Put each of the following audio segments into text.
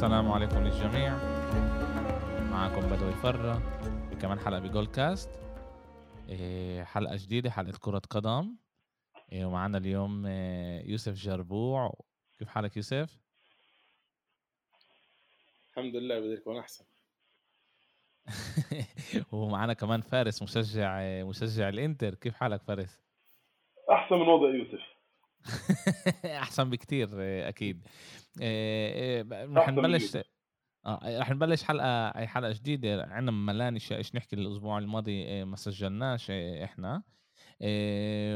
السلام عليكم للجميع. معكم بدوي فرة كمان حلقة بجول كاست إيه، حلقة جديدة حلقة كرة قدم. إيه، ومعنا اليوم إيه، يوسف جربوع. كيف حالك يوسف؟ الحمد لله بدي يكون أحسن. ومعنا كمان فارس مشجع مشجع الإنتر. كيف حالك فارس؟ أحسن من وضع يوسف. احسن بكتير أكيد. رح نبلش آه رح نبلش حلقة أي حلقة جديدة. عندنا ملان إيش نحكي الأسبوع الماضي ما سجلناش إحنا.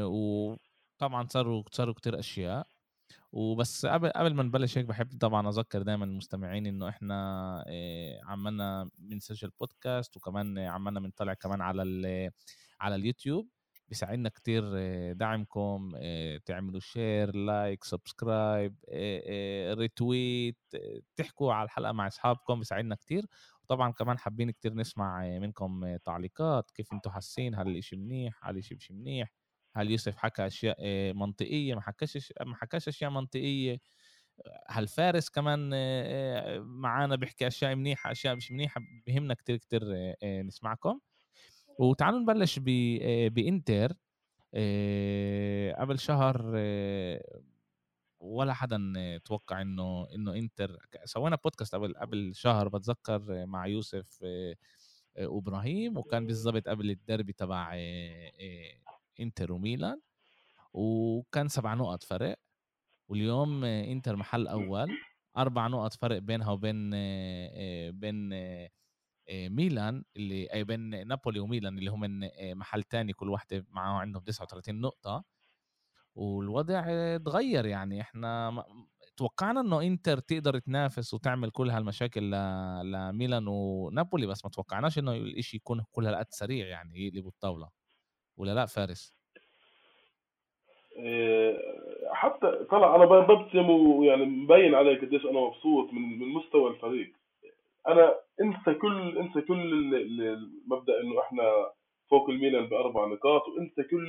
وطبعا صاروا صاروا كتير أشياء. وبس قبل قبل ما نبلش هيك بحب طبعا أذكر دائما المستمعين إنه إحنا عملنا بنسجل بودكاست وكمان عملنا بنطلع كمان على على اليوتيوب. بيساعدنا كتير دعمكم تعملوا share like subscribe retweet تحكوا على الحلقة مع أصحابكم بيساعدنا كتير. وطبعا كمان حابين كتير نسمع منكم تعليقات كيف أنتم حاسين هل الإشي منيح هل الإشي مش منيح هل يوسف حكى أشياء منطقية ما حكاش ما حكاش أشياء منطقية هل فارس كمان معانا بيحكي أشياء منيحة أشياء مش منيحة بهمنا كتير كتير نسمعكم. وتعالوا نبلش بإنتر. قبل شهر ولا حدا توقع إنه إنه إنتر سوينا بودكاست قبل قبل شهر بتذكر مع يوسف وإبراهيم وكان بالضبط قبل الدربي تبع إنتر وميلان. وكان سبع نقط فرق. واليوم إنتر محل أول. أربع نقط فرق بينها وبين بين ميلان اللي أي بين نابولي وميلان اللي هم محل تاني كل واحدة معاه عندهم 39 نقطة. والوضع اتغير يعني. إحنا توقعنا إنه إنتر تقدر تنافس وتعمل كل هالمشاكل لميلان ونابولي بس ما توقعناش إنه الإشي يكون كل هالقد سريع يعني يقلبوا الطاولة. ولا لأ فارس؟ حتى طلع أنا ببتسم ويعني مبين علي قديش أنا مبسوط من من مستوى الفريق. أنا إنسى كل إنسى كل المبدأ إنه إحنا فوق الميلان بأربع نقاط وإنسى كل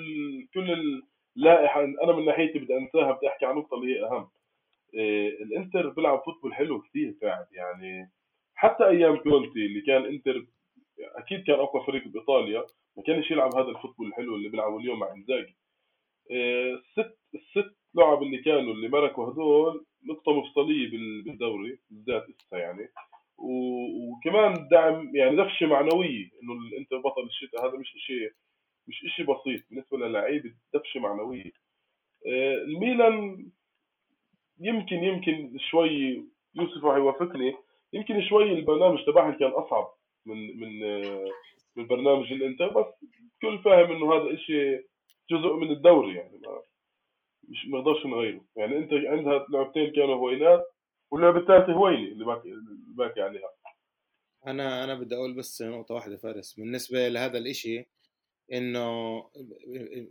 كل اللائحة أنا من ناحيتي بدي أنساها بدي أحكي عن النقطه اللي هي أهم. إيه الإنتر بيلعب football حلو كثير قاعد يعني حتى أيام كونتي اللي كان إنتر أكيد كان أقوى فريق بإيطاليا ما كانش يلعب هذا ال football الحلو اللي بيلعبه اليوم مع إنزاجي. إيه الست الست لعب اللي كانوا اللي مركوا هذول نقطة مفصلية بالدوري بالذات اسا يعني. وكمان دعم يعني دفشه معنوية إنه أنت بطل الشتاء هذا مش شيء مش شيء بسيط بالنسبة للعيبه دفشه معنوية. آه، الميلان يمكن يمكن شوي يوسف راح يوافقني يمكن شوي البرنامج تبعهم كان أصعب من من آه، من برنامج الإنتر بس كل فاهم إنه هذا شيء جزء من الدوري يعني ما مش ما نغيره. يعني أنت عندها لعبتين كانوا هوينات واللعبه الثالثه هويني اللي اللي باقي عليها أنا أنا بدي أقول بس نقطة واحدة فارس. بالنسبة لهذا الإشي إنه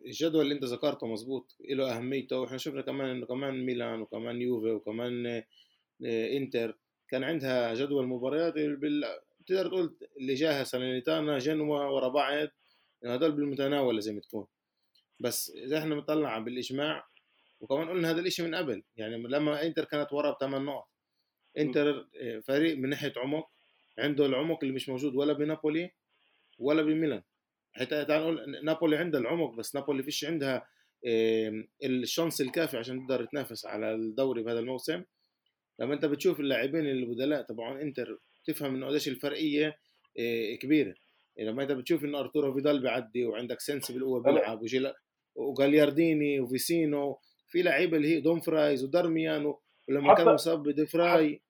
الجدول اللي أنت ذكرته مزبوط له أهميته. وإحنا شفنا كمان إنه كمان ميلان وكمان يوفي وكمان إنتر. كان عندها جدول مباريات بال... بتقدر تقول اللي جاها سالينيتانا جنوا ورا بعض. هدول بالمتناول لازم تكون. بس إذا إحنا بنطلع بالإجماع وكمان قلنا هذا الإشي من قبل. يعني لما إنتر كانت ورا بثمان نقط. انتر آه، فريق من ناحية عمق عنده العمق اللي مش موجود ولا بنابولي ولا بميلان. حتى تعال نقول نابولي عندها العمق بس نابولي فيش عندها الشانس الكافي عشان تقدر تنافس على الدوري بهذا الموسم. لما انت بتشوف اللاعبين البدلاء تبعون انتر تفهم انه قديش الفرقية آه، كبيرة. لما انت بتشوف انه أرتورو فيدال بيعدي وعندك سنسي بالقوة بيلعب وجاليارديني وفيسينو في لعيبة اللي هي دومفريز ودارميان ولما كان مصاب ديفراي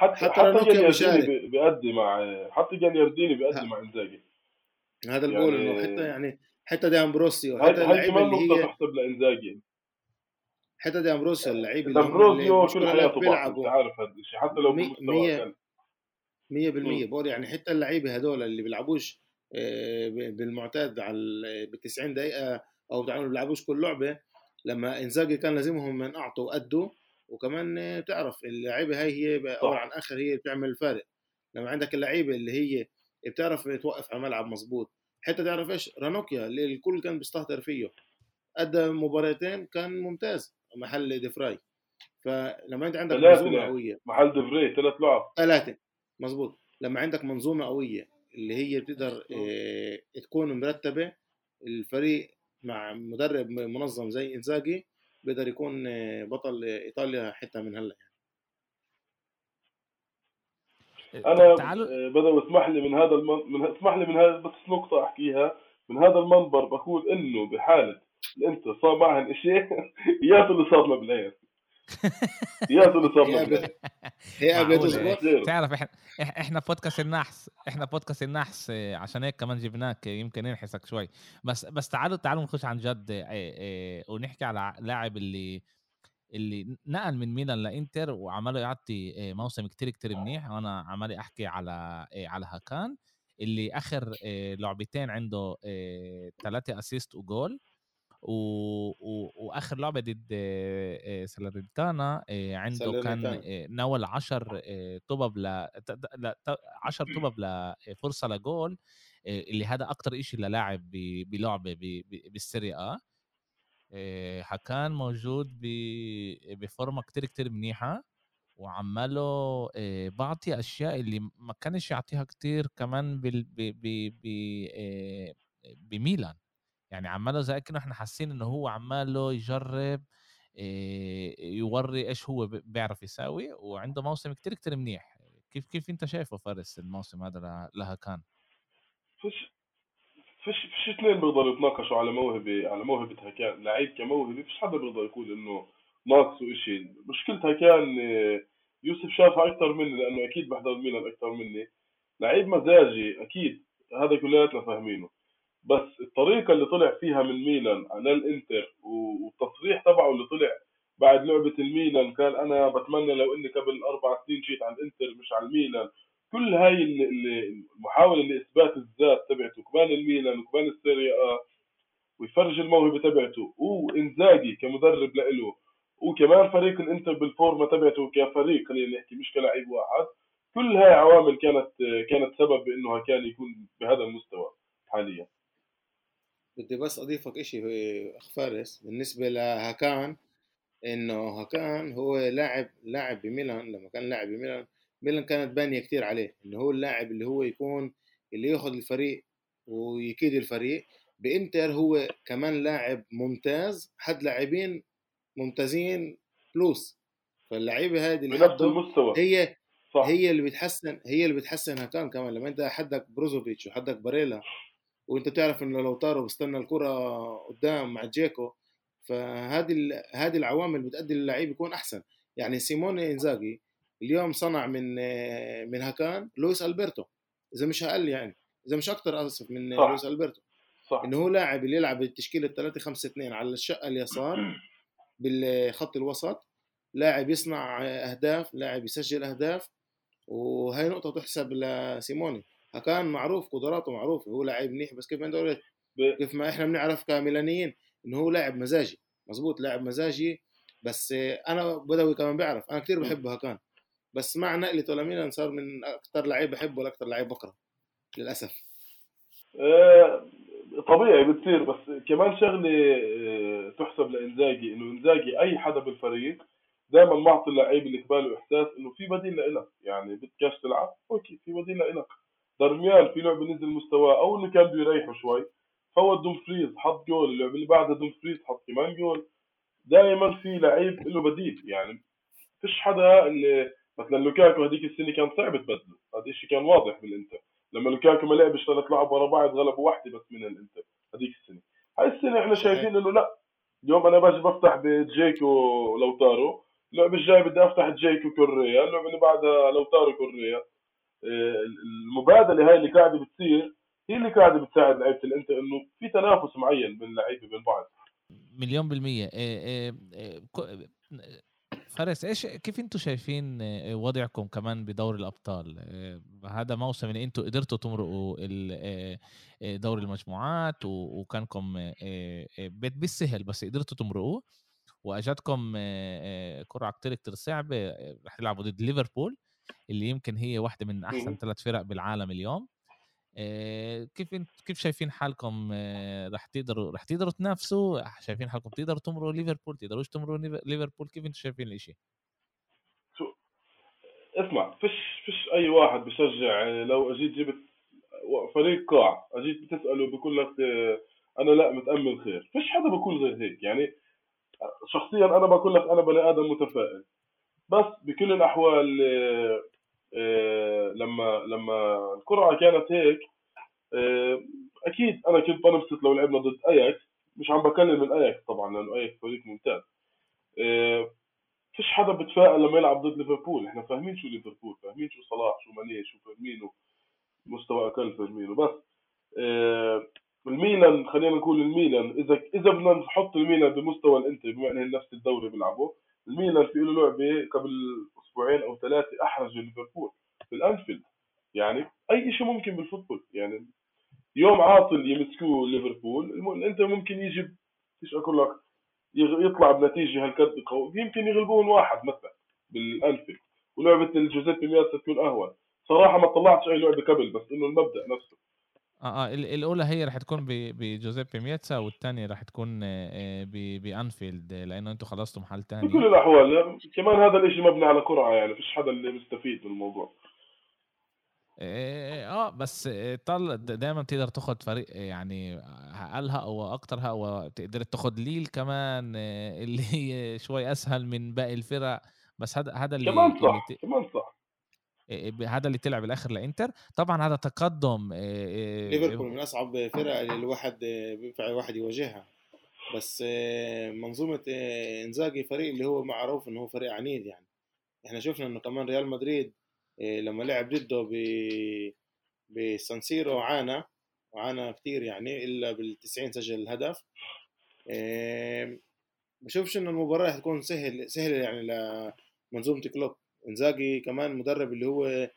حتى حتى, حتى بيأدي مع حتى جاليارديني بيأدي مع إنزاجي. هذا اللي بقول انه حتى يعني حتى دي امبروسيو حتى اللعيبة اللي هي تحسب لإنزاجي. حتى دي امبروسيو اللعيبه اللي امبروسيو كل حياته بيلعبوا. أنت عارف هذا الشيء. حتى لو 100% 100% بقول يعني حتى اللعيبة هذول اللي بيلعبوش آه، بالمعتاد على ب 90 دقيقة أو بيلعبوش كل لعبة لما إنزاجي كان لازمهم من أعطوا وأدوا وكمان تعرف اللعيبة هاي هي اول عن اخر هي بتعمل الفارق لما عندك اللعيبة اللي هي بتعرف توقف على الملعب مزبوط حتى تعرف إيش رانوكيا اللي الكل كان بيستهتر فيه ادى مباراتين كان ممتاز محل ديفراي فلما انت عندك منظومة لعب. قوية. محل ديفراي ثلاث لعب. ثلاثة. مزبوط لما عندك منظومة قوية اللي هي بتقدر آه، تكون مرتبة الفريق مع مدرب منظم زي إنزاجي بيقدر يكون بطل إيطاليا حتى من هلأ أنا تعالوا آه، بدو اسمح لي من هذا المن... من... اسمح لي من هذا بس نقطة أحكيها. من هذا المنبر بقول إنه بحالة انت صار معهن شيء يا اللي صار بالايام يا هي قبل غير. تعرف إحنا إح- إحنا بودكاست النحس إحنا بودكاست النحس آه، عشان هيك كمان جبناك يمكن ننحسك شوي. بس بس تعالوا تعالوا نخش عن جد آه، آه، ونحكي على لاعب اللي اللي نقل من ميلان لإنتر وعمله يعطي موسم كتير كتير منيح. وأنا عمالي أحكي على على هاكان اللي آخر لعبتين عنده ثلاثة أسيست وجول. و... و... وآخر لعبة ضد آه، آه، سالرنتانا آه، عنده كان سالرنتانا. آه، ناول 10 طبب ل 10 طبب لفرصه لجول اللي هذا أكتر إشي للاعب ب- بلعبة ب- ب- بالسيريا ا آه، حكان موجود ب- بفورمة كتير كتير منيحة وعماله بعطي أشياء اللي ما كانش يعطيها كتير كمان بال ب ب ب بميلان يعني عماله زي كأنه إحنا حاسين انه هو عماله يجرب يوري إيش هو بيعرف يساوي وعنده موسم كتير كتير منيح. كيف كيف أنت شايفه فارس الموسم هذا له- لها كان؟ فيش فيش فيش اثنين بيقدروا يتناقشوا على موهبة على موهبة هكان لعيب كموهبة فيش حدا بيقدر يقول إنه ناقصه شيء مشكلتها كان يوسف شافها أكثر مني لأنه أكيد بحضر ميلان أكثر مني. لعيب مزاجي أكيد. هذا كلياتنا فاهمينه. بس الطريقة اللي طلع فيها من ميلان على الإنتر والتصريح تبعه اللي طلع بعد لعبة الميلان قال أنا بتمنى لو إني قبل أربع سنين جيت على الإنتر مش على الميلان. كل هاي ال- ال- المحاولة لإثبات الذات تبعته كمان الميلان وكمان السيريا ويفرج الموهبة تبعته. وانزاجي كمدرب لإله وكمان فريق الإنتر بالفورمة تبعته كفريق خلينا نحكي مش كلاعب واحد. كل هاي عوامل كانت كانت سبب بإنه كان يكون بهذا المستوى حاليا. بدي بس أضيفك إشي أخ فارس بالنسبة لهاكان إنه هاكان هو لاعب لاعب بميلان لما كان لاعب بميلان ميلان كانت بانية كتير عليه إنه هو اللاعب اللي هو يكون اللي ياخذ الفريق ويكيد الفريق. بإنتر هو كمان لاعب ممتاز حد لاعبين ممتازين بلوس فاللعيبه هذه اللي بنفس المستوى. هي صح. هي اللي بتحسن هي اللي بتحسن هاكان كمان. لما أنت حدك بروزوفيتش وحدك باريلا وانت تعرف انه لو طاروا بيستنى الكرة قدام مع جيكو فهذه هذه العوامل بتأدي للعيب يكون أحسن. يعني سيموني إنزاجي اليوم صنع من من هاكان لويس ألبرتو. إذا مش أقل يعني. إذا مش أكثر آسف من صح. لويس ألبرتو. صح. إنه هو لاعب اللي يلعب بالتشكيله 3 5 2 على الشقة اليسار بالخط الوسط. لاعب يصنع أهداف لاعب يسجل أهداف. وهي نقطة تحسب لسيموني. كان معروف قدراته معروفة هو لاعب منيح بس كيف ما انت كيف ما إحنا بنعرف كميلانيين إنه هو لاعب مزاجي مزبوط؟ لاعب مزاجي بس أنا بدوي كمان بعرف أنا كثير بحب هاكان بس مع نقلته لميلان صار من أكثر لعيب بحبه لاكثر لعيب بكرة للأسف. آه، طبيعي بتصير بس كمان شغلة آه، تحسب لإنزاجي إنه إنزاجي أي حدا بالفريق دائما معطي اللعيب اللي قباله إحساس إنه في بديل لإلك يعني بدكش تلعب أوكي في بديل لإلك. درميان في لعبه نزل مستواه أو انه كان بده يريحه شوي فوت دومفريز حط جول اللعبه اللي بعدها دومفريز حط كمان جول دائما في لعيب له بديل يعني فيش حدا اللي مثلا لوكاكو هذيك السنة كان صعب تبدله هذا الشيء كان واضح بالانتر. لما لوكاكو ما لعبش ثلاث لعب ورا بعض غلبوا واحدة بس من الانتر. هذيك السنة هاي السنة إحنا. شايفين انه لا. اليوم أنا باجي بفتح بجيكو لوتارو. اللعبه الجايه بدي افتح جيكو كوريا. اللعبه اللي بعدها لوتارو كوريا. المبادلة هاي اللي قاعدة بتصير هي اللي قاعدة بتساعد لعيبة الإنتر إنه في تنافس معين بين اللعيبه بين بعض. مليون بالمية. إيه إيه إيه فارس إيش كيف أنتم شايفين وضعكم كمان بدور الأبطال؟ هذا موسم اللي أنتم قدرتوا تمرقوا دوري المجموعات وكانكم بيت بالسهل بس قدرتوا تمرقوه. واجتكم قرعه كتير كتير صعبه رح تلعبوا ضد ليفربول. اللي يمكن هي واحدة من أحسن. ثلاث فرق بالعالم اليوم. آه، كيف كيف شايفين حالكم؟ آه، رح تقدروا رح تقدروا تنافسوا؟ شايفين حالكم تقدروا تمروا ليفربول؟ تقدروش تمروا ليفربول؟ كيف أنتم شايفين الإشي؟ اسمع فيش فيش أي واحد بشجع لو أجيت جبت فريق قاع أجيت بتسأله بقول لك أنا لا متأمل خير. فيش حدا بقول غير هيك. يعني شخصيا أنا بقول لك أنا بني آدم متفائل. بس بكل الأحوال آه، لما لما القرعه كانت هيك آه، أكيد أنا كنت بنبسط لو لعبنا ضد اياكس مش عم بكلم من اياكس طبعا لأنه اياكس فريق ممتاز. آه، فيش حدا بتفائل لما يلعب ضد ليفربول إحنا فاهمين شو ليفربول فاهمين شو صلاح شو ماني شو فيرمينو مستوى أقل فيرمينو بس الميلان خلينا نقول الميلان إذا إذا بدنا نحط الميلان بمستوى الإنتر بما إنه نفس الدوري بيلعبوا الميلان في له لعبة قبل أسبوعين أو ثلاثة احرج ليفربول في الأنفيلد. يعني أي شيء ممكن بال football. يعني يوم عاطل يمسكوه ليفربول أنت ممكن يجي إيش أقول لك؟ يطلع بنتيجة هالقد قوي. يمكن يغلبون واحد مثلا بالأنفيلد. ولعبة الجوزيبي مياتسا تكون أهون. صراحة ما طلعتش أي لعبة قبل بس إنه المبدأ نفسه. آه آه الأولى هي رح تكون بجوزيبي ميتسا والثانيه رح تكون آه، بأنفيلد لأنه أنتم خلصتوا محل ثاني بكل الأحوال كمان هذا الشيء مبني على قرعه يعني فيش حدا اللي مستفيد من الموضوع. آه, آه، بس طل دائما تقدر تاخذ فريق يعني أقلها أو أكترها أو تقدر تاخذ ليل كمان آه، اللي هي شوي أسهل من باقي الفرق. بس هذا هذا اللي كمان صح اللي كمان صح. هذا اللي طلع بالآخر لإنتر. طبعا هذا تقدم ليفربول من أصعب فرق اللي الواحد بينفع الواحد يواجهها. بس منظومة إنزاجي فريق اللي هو معروف إنه هو فريق عنيد يعني. إحنا شفنا إنه كمان ريال مدريد لما لعب ضده ب بسانسيرو عانى وعانى كثير يعني إلا بال90 سجل الهدف بشوفش إنه المباراة حتكون سهل سهلة يعني لمنظومة كلوب. إنزاجي كمان مدرب اللي هو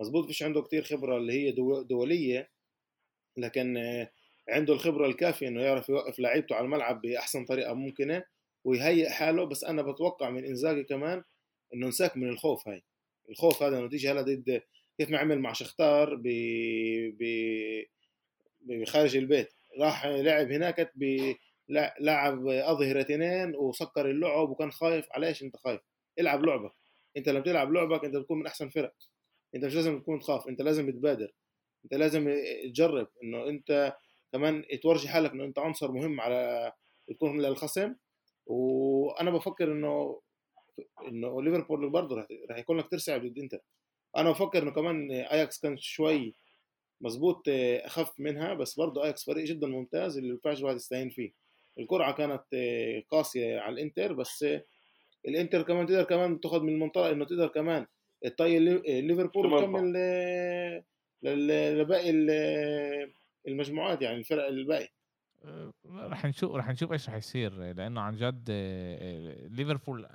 مظبوط فيش عنده كتير خبرة اللي هي دولية لكن عنده الخبرة الكافية إنه يعرف يوقف لعيبته على الملعب بأحسن طريقة ممكنة ويهيئ حاله. بس أنا بتوقع من إنزاجي كمان إنه انساك من الخوف هاي. الخوف هذا انه تيجي هلا ضد كيف ما عمل مع شختار ب... ب... بخارج البيت. راح لعب هناك ب... لعب اظهرتين وسكر اللعب وكان خايف. عليش أنت خايف؟ العب لعبك. انت لما تلعب لعبك انت بتكون من احسن فرق. انت مش لازم تكون تخاف انت لازم تبادر. انت لازم تجرب انه انت كمان تورجي حالك انه انت عنصر مهم على تكون للخصم. وأنا بفكر انه انه ليفربول برضه رح يكون لك ترسع ضد انت أنا بفكر انه كمان اياكس كان شوي مزبوط اخف منها بس برضه اياكس فريق جدا ممتاز اللي ما ينفعش الواحد يستهين فيه. القرعه كانت قاسية على الانتر بس الانتر كمان تقدر كمان تاخذ من المنطقة انه تقدر كمان تطيح ليفربول وتكمل لباقي المجموعات يعني الفرق الباقي أه، رح نشوف رح نشوف إيش رح يصير لأنه عن جد ليفربول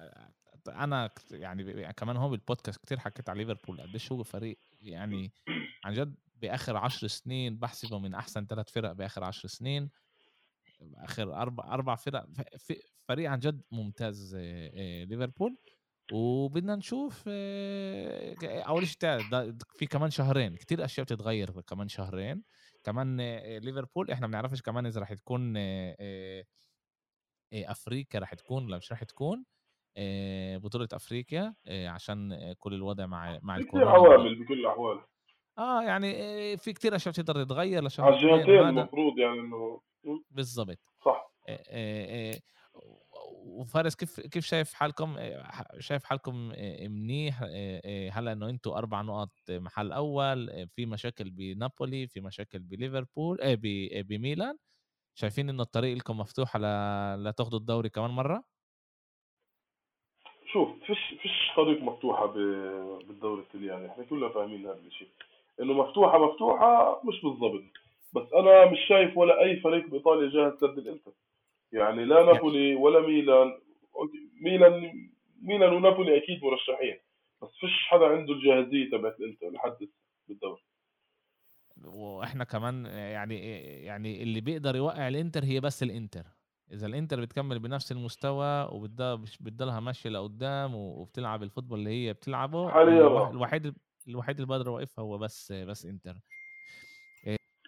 أنا يعني كمان هو بالبودكاست كتير حكيت على ليفربول قديش هو فريق يعني عن جد بآخر عشر سنين بحسبه من أحسن ثلاث فرق بآخر عشر سنين اخر أربع أربع فرق فريق عن جد ممتاز ليفربول. وبدنا نشوف أول شيء في كمان شهرين كتير أشياء بتتغير كمان شهرين. كمان ليفربول إحنا ما بنعرفش كمان إذا رح تكون أفريقيا رح تكون ولا مش رح تكون بطولة أفريقيا عشان كل الوضع مع مع الكورونا. عوامل بكل الأحوال. آه يعني في كتير أشياء بتقدر تتغير لشهر المفروض يعني إنه بالضبط. صح. وفارس كيف كيف شايف حالكم شايف حالكم منيح؟ هلا إنه أنتم أربع نقط محل أول في مشاكل بنابولي في مشاكل بليفربول بميلان؟ شايفين إنه الطريق لكم مفتوح على لتاخذوا الدوري كمان مرة؟ شوف فيش فيش طريق مفتوحة بالدوري الطلياني إحنا كلنا فاهمين هذا الشيء إنه مفتوحة مفتوحة مش بالضبط بس أنا مش شايف ولا أي فريق بإيطاليا جاهز ضد الإنتر. يعني لا نابولي ولا ميلان. ميلان ميلان ونابولي أكيد مرشحين. بس فيش حدا عنده الجاهزية تبعت الانتر لحد بالدوري وإحنا كمان يعني يعني اللي بيقدر يوقع الإنتر هي بس الإنتر. إذا الإنتر بتكمل بنفس المستوى وبتضلها ماشية لقدام وبتلعب الفوتبول اللي هي بتلعبه الوحيد الوحيد اللي بقدر اوقفها هو بس بس إنتر.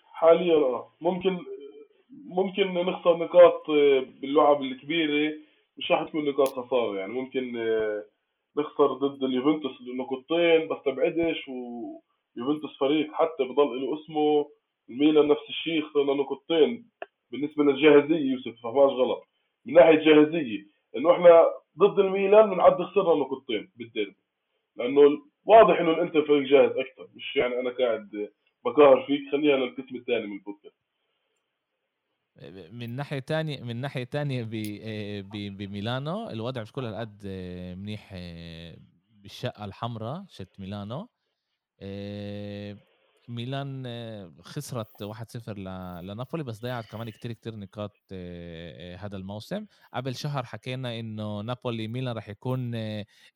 حاليا آه. ممكن ممكن نخسر نقاط آه، باللعب الكبيرة مش راح تكون نقاط خسارة. يعني ممكن آه، نخسر ضد اليوفنتوس نقطتين بس تبعدش ويوفنتوس فريق حتى بضل له اسمه. الميلان نفس الشيء خسرنا نقطتين بالنسبة للجاهزية يوسف فهماش غلط. من ناحية جاهزيه إنه إحنا ضد الميلان بنعد خسرنا نقطتين بالديربي. لأنه واضح إنه الإنتر فريق جاهز أكثر مش يعني أنا قاعد بقهر فيك. خليها للقسم الثاني من البودكاست. من ناحية تانية من ناحية تانية بميلانو الوضع مش كل هالقد منيح بالشقة الحمراء شت ميلانو. ميلان آه، خسرت 1-0 لنابولي بس ضيعت كمان كتير كتير نقاط آه، آه، هذا الموسم. قبل شهر حكينا إنه نابولي ميلان راح يكون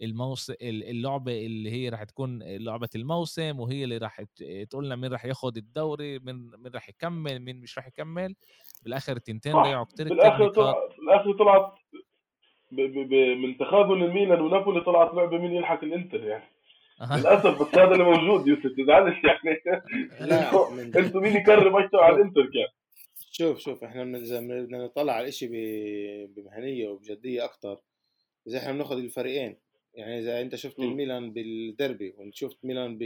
الموسم اللعبة اللي هي راح تكون لعبة الموسم وهي اللي راح تقول لنا مين راح ياخذ الدوري مين مين راح يكمل مين مش راح يكمل. بالآخر التنتين ضيعوا كتير كتير بالاخر طلعت بالاخر طلعت من تخاذل الميلان ونابولي طلعت لعبة مين يلحق الإنتر يعني. للأسف بس هذا اللي موجود يوسف تزعلش يعني. أنتوا مين يكرم أكثر على الإنتر كان؟ شوف شوف إحنا إذا بدنا نطلع على الشيء بمهنية وبجدية أكثر إذا إحنا بناخذ الفريقين. يعني إذا أنت شفت م. الميلان بالدربي وشفت ميلان ب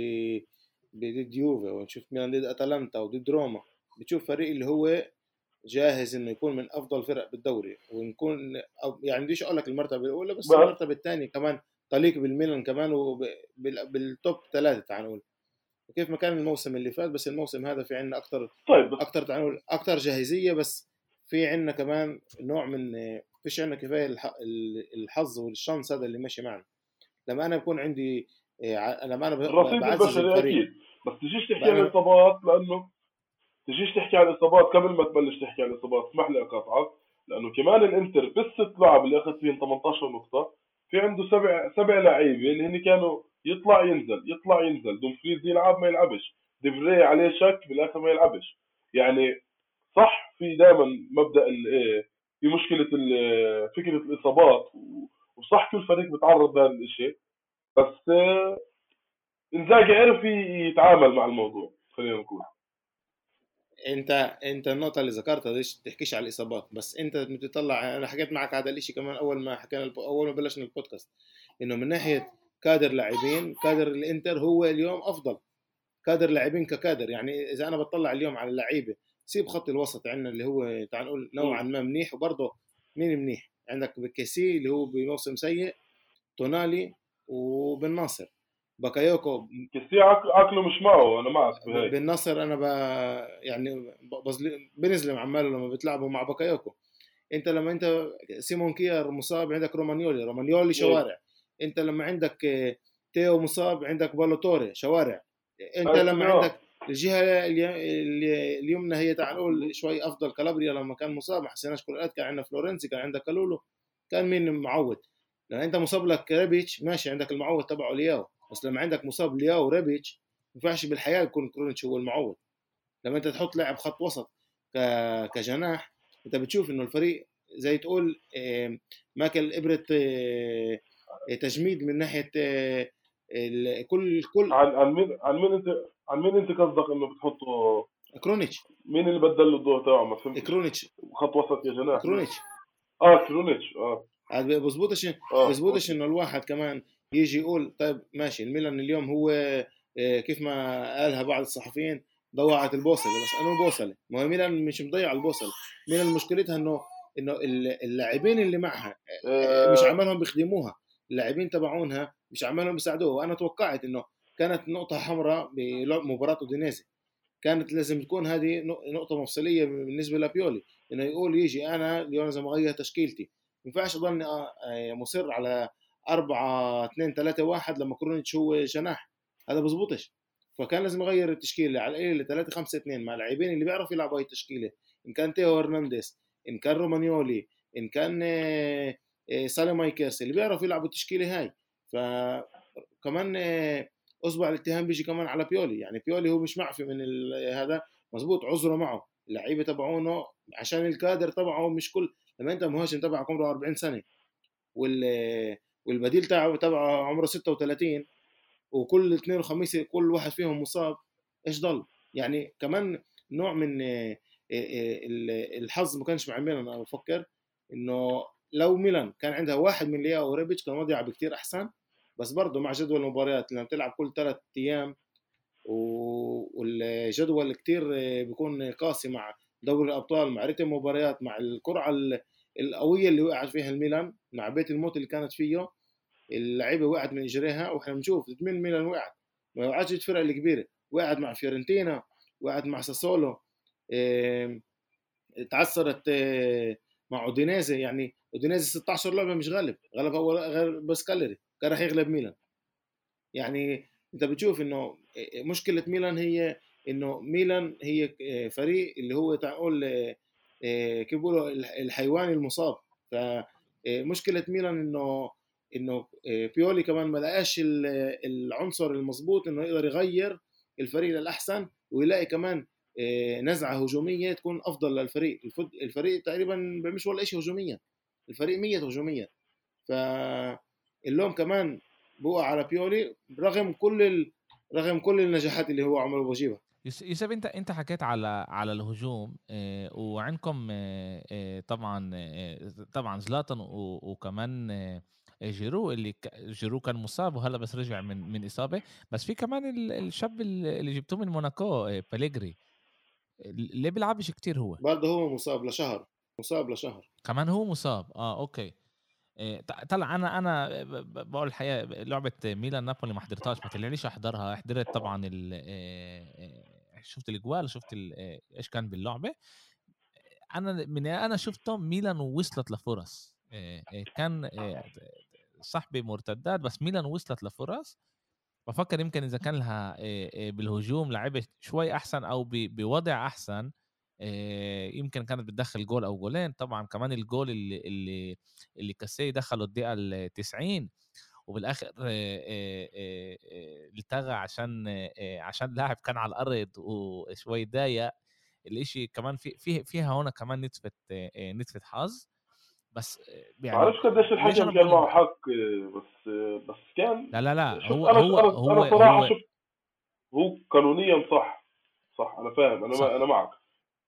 ضد يوفي وشفت ميلان ضد أتلانتا وضد روما بتشوف فريق اللي هو جاهز إنه يكون من أفضل فرق بالدوري ونكون يعني بديش أقول لك المرتبة الأولى بس. المرتبة الثانية كمان تليق بالميلان كمان وبالتوب ثلاثة تعال نقول. وكيف ما كان الموسم اللي فات بس الموسم هذا في عندنا أكثر طيب. أكثر تعال نقول أكثر جاهزية بس في عندنا كمان نوع من فيش عندنا كفاية الحظ والشانس هذا اللي ماشي معنا. لما أنا بكون عندي لما أنا بعزز الفريق. أكيد. بس تجيش تحكي عن الإصابات لأنه تجيش تحكي عن الإصابات قبل ما تبلش تحكي عن الإصابات. اسمح لي أقاطعك. لأنه كمان الإنتر بالست لعب اللي اخذ فيهم 18 نقطة. في عنده سبع سبع لعيبه اللي هن كانوا يطلع ينزل يطلع ينزل. دومفريز يلعب ما يلعبش. ديفري عليه شك بالاخر ما يلعبش. يعني صح في دائما مبدأ إيه في مشكلة فكرة الإصابات وصح كل فريق بيتعرض لهذا الشيء بس إنزاجي عرف يتعامل مع الموضوع خلينا نقول. انت انت النقطة اللي ذكرتها دي تحكيش على الإصابات بس انت بتطلع أنا حكيت معك هذا الشيء كمان أول ما حكينا أول ما بلشنا البودكاست إنه من ناحية كادر لاعبين كادر الإنتر هو اليوم أفضل. كادر لاعبين ككادر يعني إذا أنا بطلع اليوم على اللعيبة سيب خط الوسط عندنا اللي هو تعال نقول نوعا ما منيح وبرضه مين منيح؟ عندك بكيسي اللي هو بموسم سيء تونالي وبن ناصر. باكايوكو كيسي عقله مش معه أنا معك بن ناصر أنا ب... يعني بنزلم عماله لما بتلعبوا مع باكايوكو أنت لما أنت سيمون كير مصاب عندك رومانيولي رومانيولي شوارع. أنت لما عندك تيو مصاب عندك بالو توري شوارع. أنت لما عندك الجهة اليمنى هي تعال نقول شوي أفضل. كالابريا لما كان مصاب ما حسيناش كل كان عندنا فلورنسي كان عندك كالولو. كان مين معود لما أنت مصاب لك ريبيتش ماشي. عندك المعود تبعه لياو. بس لما عندك مصاب لياو وريبيتش ما ينفعش بالحياة يكون كرونيتش هو المعوض. لما أنت تحط لاعب خط وسط كجناح أنت بتشوف إنه الفريق زي تقول ماكل إبرة تجميد من ناحية كل كل عن عن مين عن مين أنت عن مين أنت قصدك إنه بتحطه؟ كرونيتش. مين اللي بدل له الدور تبعه ما فهمت. كرونيتش. خط وسط يا جناح. كرونيتش. آه كرونيتش آه. بزبطش آه، بزبطش إنه الواحد كمان يجي يقول طيب ماشي الميلان اليوم هو آه، كيف ما قالها بعض الصحفيين ضوعت البوصلة بس انه البوصله ما هو ميلان مش مضيع البوصلة. ميلان مشكلتها إنه إنه اللاعبين اللي معها آه، مش عمالهم بيخدموها. اللاعبين تبعونها مش عمالهم بيساعدوها. وأنا توقعت إنه كانت نقطة حمراء بمباراة أودينيزي. كانت لازم تكون هذه نقطة مفصلية بالنسبة لبيولي. إنه يقول يجي أنا اليوم لازم اغير تشكيلتي. ما ينفعش أضلني مصر على 4 2 3 1 لما كرونيتش هو جناح هذا بزبطش. فكان لازم يغير التشكيلة. على القليل ل 3 5 2 مع اللاعبين اللي بيعرفوا يلعبوا هاي التشكيلة. إن كان تيو هرنانديز إن كان رومانيولي إن كان آه، آه، ساليماكرس اللي بيعرفوا يلعبوا التشكيلة هاي. فكمان آه، اصبع الاتهام بيجي كمان على بيولي. يعني بيولي هو مش معفي من هذا مزبوط. عذره معه. اللعيبة تبعونه عشان الكادر تبعه مش كل لما أنت مهاجم تبعك عمره 40 سنة وال والبديل تاعه تبعه عمره 36 وكل اثنين وخميس كل واحد فيهم مصاب إيش ضل؟ يعني كمان نوع من آه، آه، الحظ ما كانش مع ميلان أنا بفكر إنه لو ميلان كان عندها واحد من لياو وريبيتش كان وضعها بكثير أحسن بس برضه مع جدول المباريات لما تلعب كل ثلاث أيام والجدول كثير بيكون قاسي مع دوري الأبطال مع رتم مباريات مع القرعه القوية اللي وقعت فيها الميلان مع بيت الموت اللي كانت فيه اللعيبة وقعت من إجريها وإحنا بنشوف من ميلان وقعت. ما وقعتش الفرق الكبيرة. وقعت مع فيورنتينا وقعت مع ساسولو تعثرت مع أودينيزي. يعني أودينيزي 16 لعبة مش غالب. غلب أول غير بس كالري كان راح يغلب ميلان. يعني أنت بتشوف إنه مشكلة ميلان هي إنه ميلان هي فريق اللي هو تقول كيف بيقولوا الحيوان المصاب. فمشكله ميلان إنه إنه بيولي كمان ما لقاش العنصر المضبوط إنه يقدر يغير الفريق للأحسن ويلاقي كمان نزعة هجومية تكون أفضل للفريق. الفريق تقريبا مش ولا شيء هجوميا. الفريق ميت هجوميا. فاللوم كمان بوقع على بيولي رغم كل ال... رغم كل النجاحات اللي هو عمله بجيبها يوسف أنت أنت حكيت على على الهجوم آه وعندكم آه آه طبعا طبعا زلاتان وكمان جيرو اللي جيرو كان مصاب وهلا بس رجع من من إصابة. بس في كمان الشاب اللي جبتوه من موناكو بيليجري ليه بيلعبش كتير هو؟ برضه هو مصاب لشهر. مصاب لشهر. كمان هو مصاب. آه okay. إيه، طلع أنا أنا بقول الحقيقة لعبة ميلان نابولي ما حضرتهاش ما طلعليش أحضرها. حضرت طبعا ال شفت الأجوال شفت إيش كان باللعبة. أنا من أنا شفته ميلان وصلت لفرص. كان صح بمرتدات بس ميلان وصلت لفرص. بفكر يمكن إذا كان لها بالهجوم لعبه شوي أحسن أو بوضع أحسن يمكن كانت بتدخل جول أو جولين. طبعا كمان الجول اللي اللي اللي كاسيه دخله الدقيقة ال 90 وبالاخر التغى عشان عشان لاعب كان على الأرض وشوي ضايق الإشي كمان في في فيها هنا كمان نتفه نتفه حظ. بس يعني معرفش قديش الحكم كان معه حق بس بس كان لا لا لا هو أنا هو أنا هو أنا صراحة هو شفت هو قانونيا صح صح أنا فاهم أنا صح. أنا معك.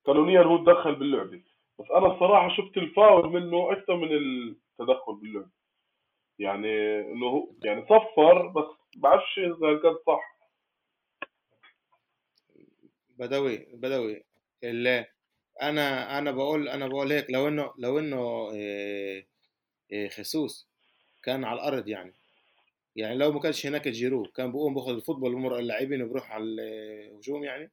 قانونيا هو تدخل باللعبة بس أنا الصراحه شفت الفاول منه أكثر من التدخل باللعبة. يعني إنه هو يعني صفر بس بعرفش إذا كان صح. بدوي بدوي اللي أنا أنا بقول أنا بقول هيك لو إنه لو إنه إيه إيه خيسوس كان على الأرض يعني. يعني لو ما كانش هناك جيرو كان بيقوم باخذ ال football بمر اللاعبين وبروح على الهجوم يعني.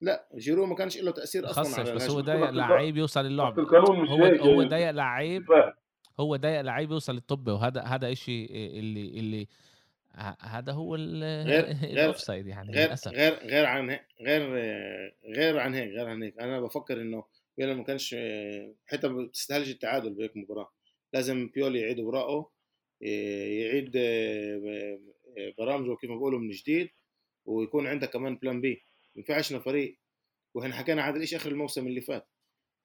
لا جيرو ما كانش له تأثير أصلا خيسوس على بس هو ضايق لعيب يوصل للعب. القانون مش هو هو ضايق يعني. لعيب هو ضايق لعيب يوصل للطابة وهذا هذا شيء اللي اللي هذا هو ال offside يعني غير للأسف. غير غير عن هيك غير غير عن هيك غير عن هيك. أنا بفكر إنه بيولي ما كانش حتى ما بتستاهلش التعادل بهيك مباراة. لازم بيولي يعيد أوراقه يعيد برامجه كيف ما بقولوا من جديد ويكون عندك كمان plan B ما ينفعش فريق وإحنا حكينا هذا الشيء آخر الموسم اللي فات.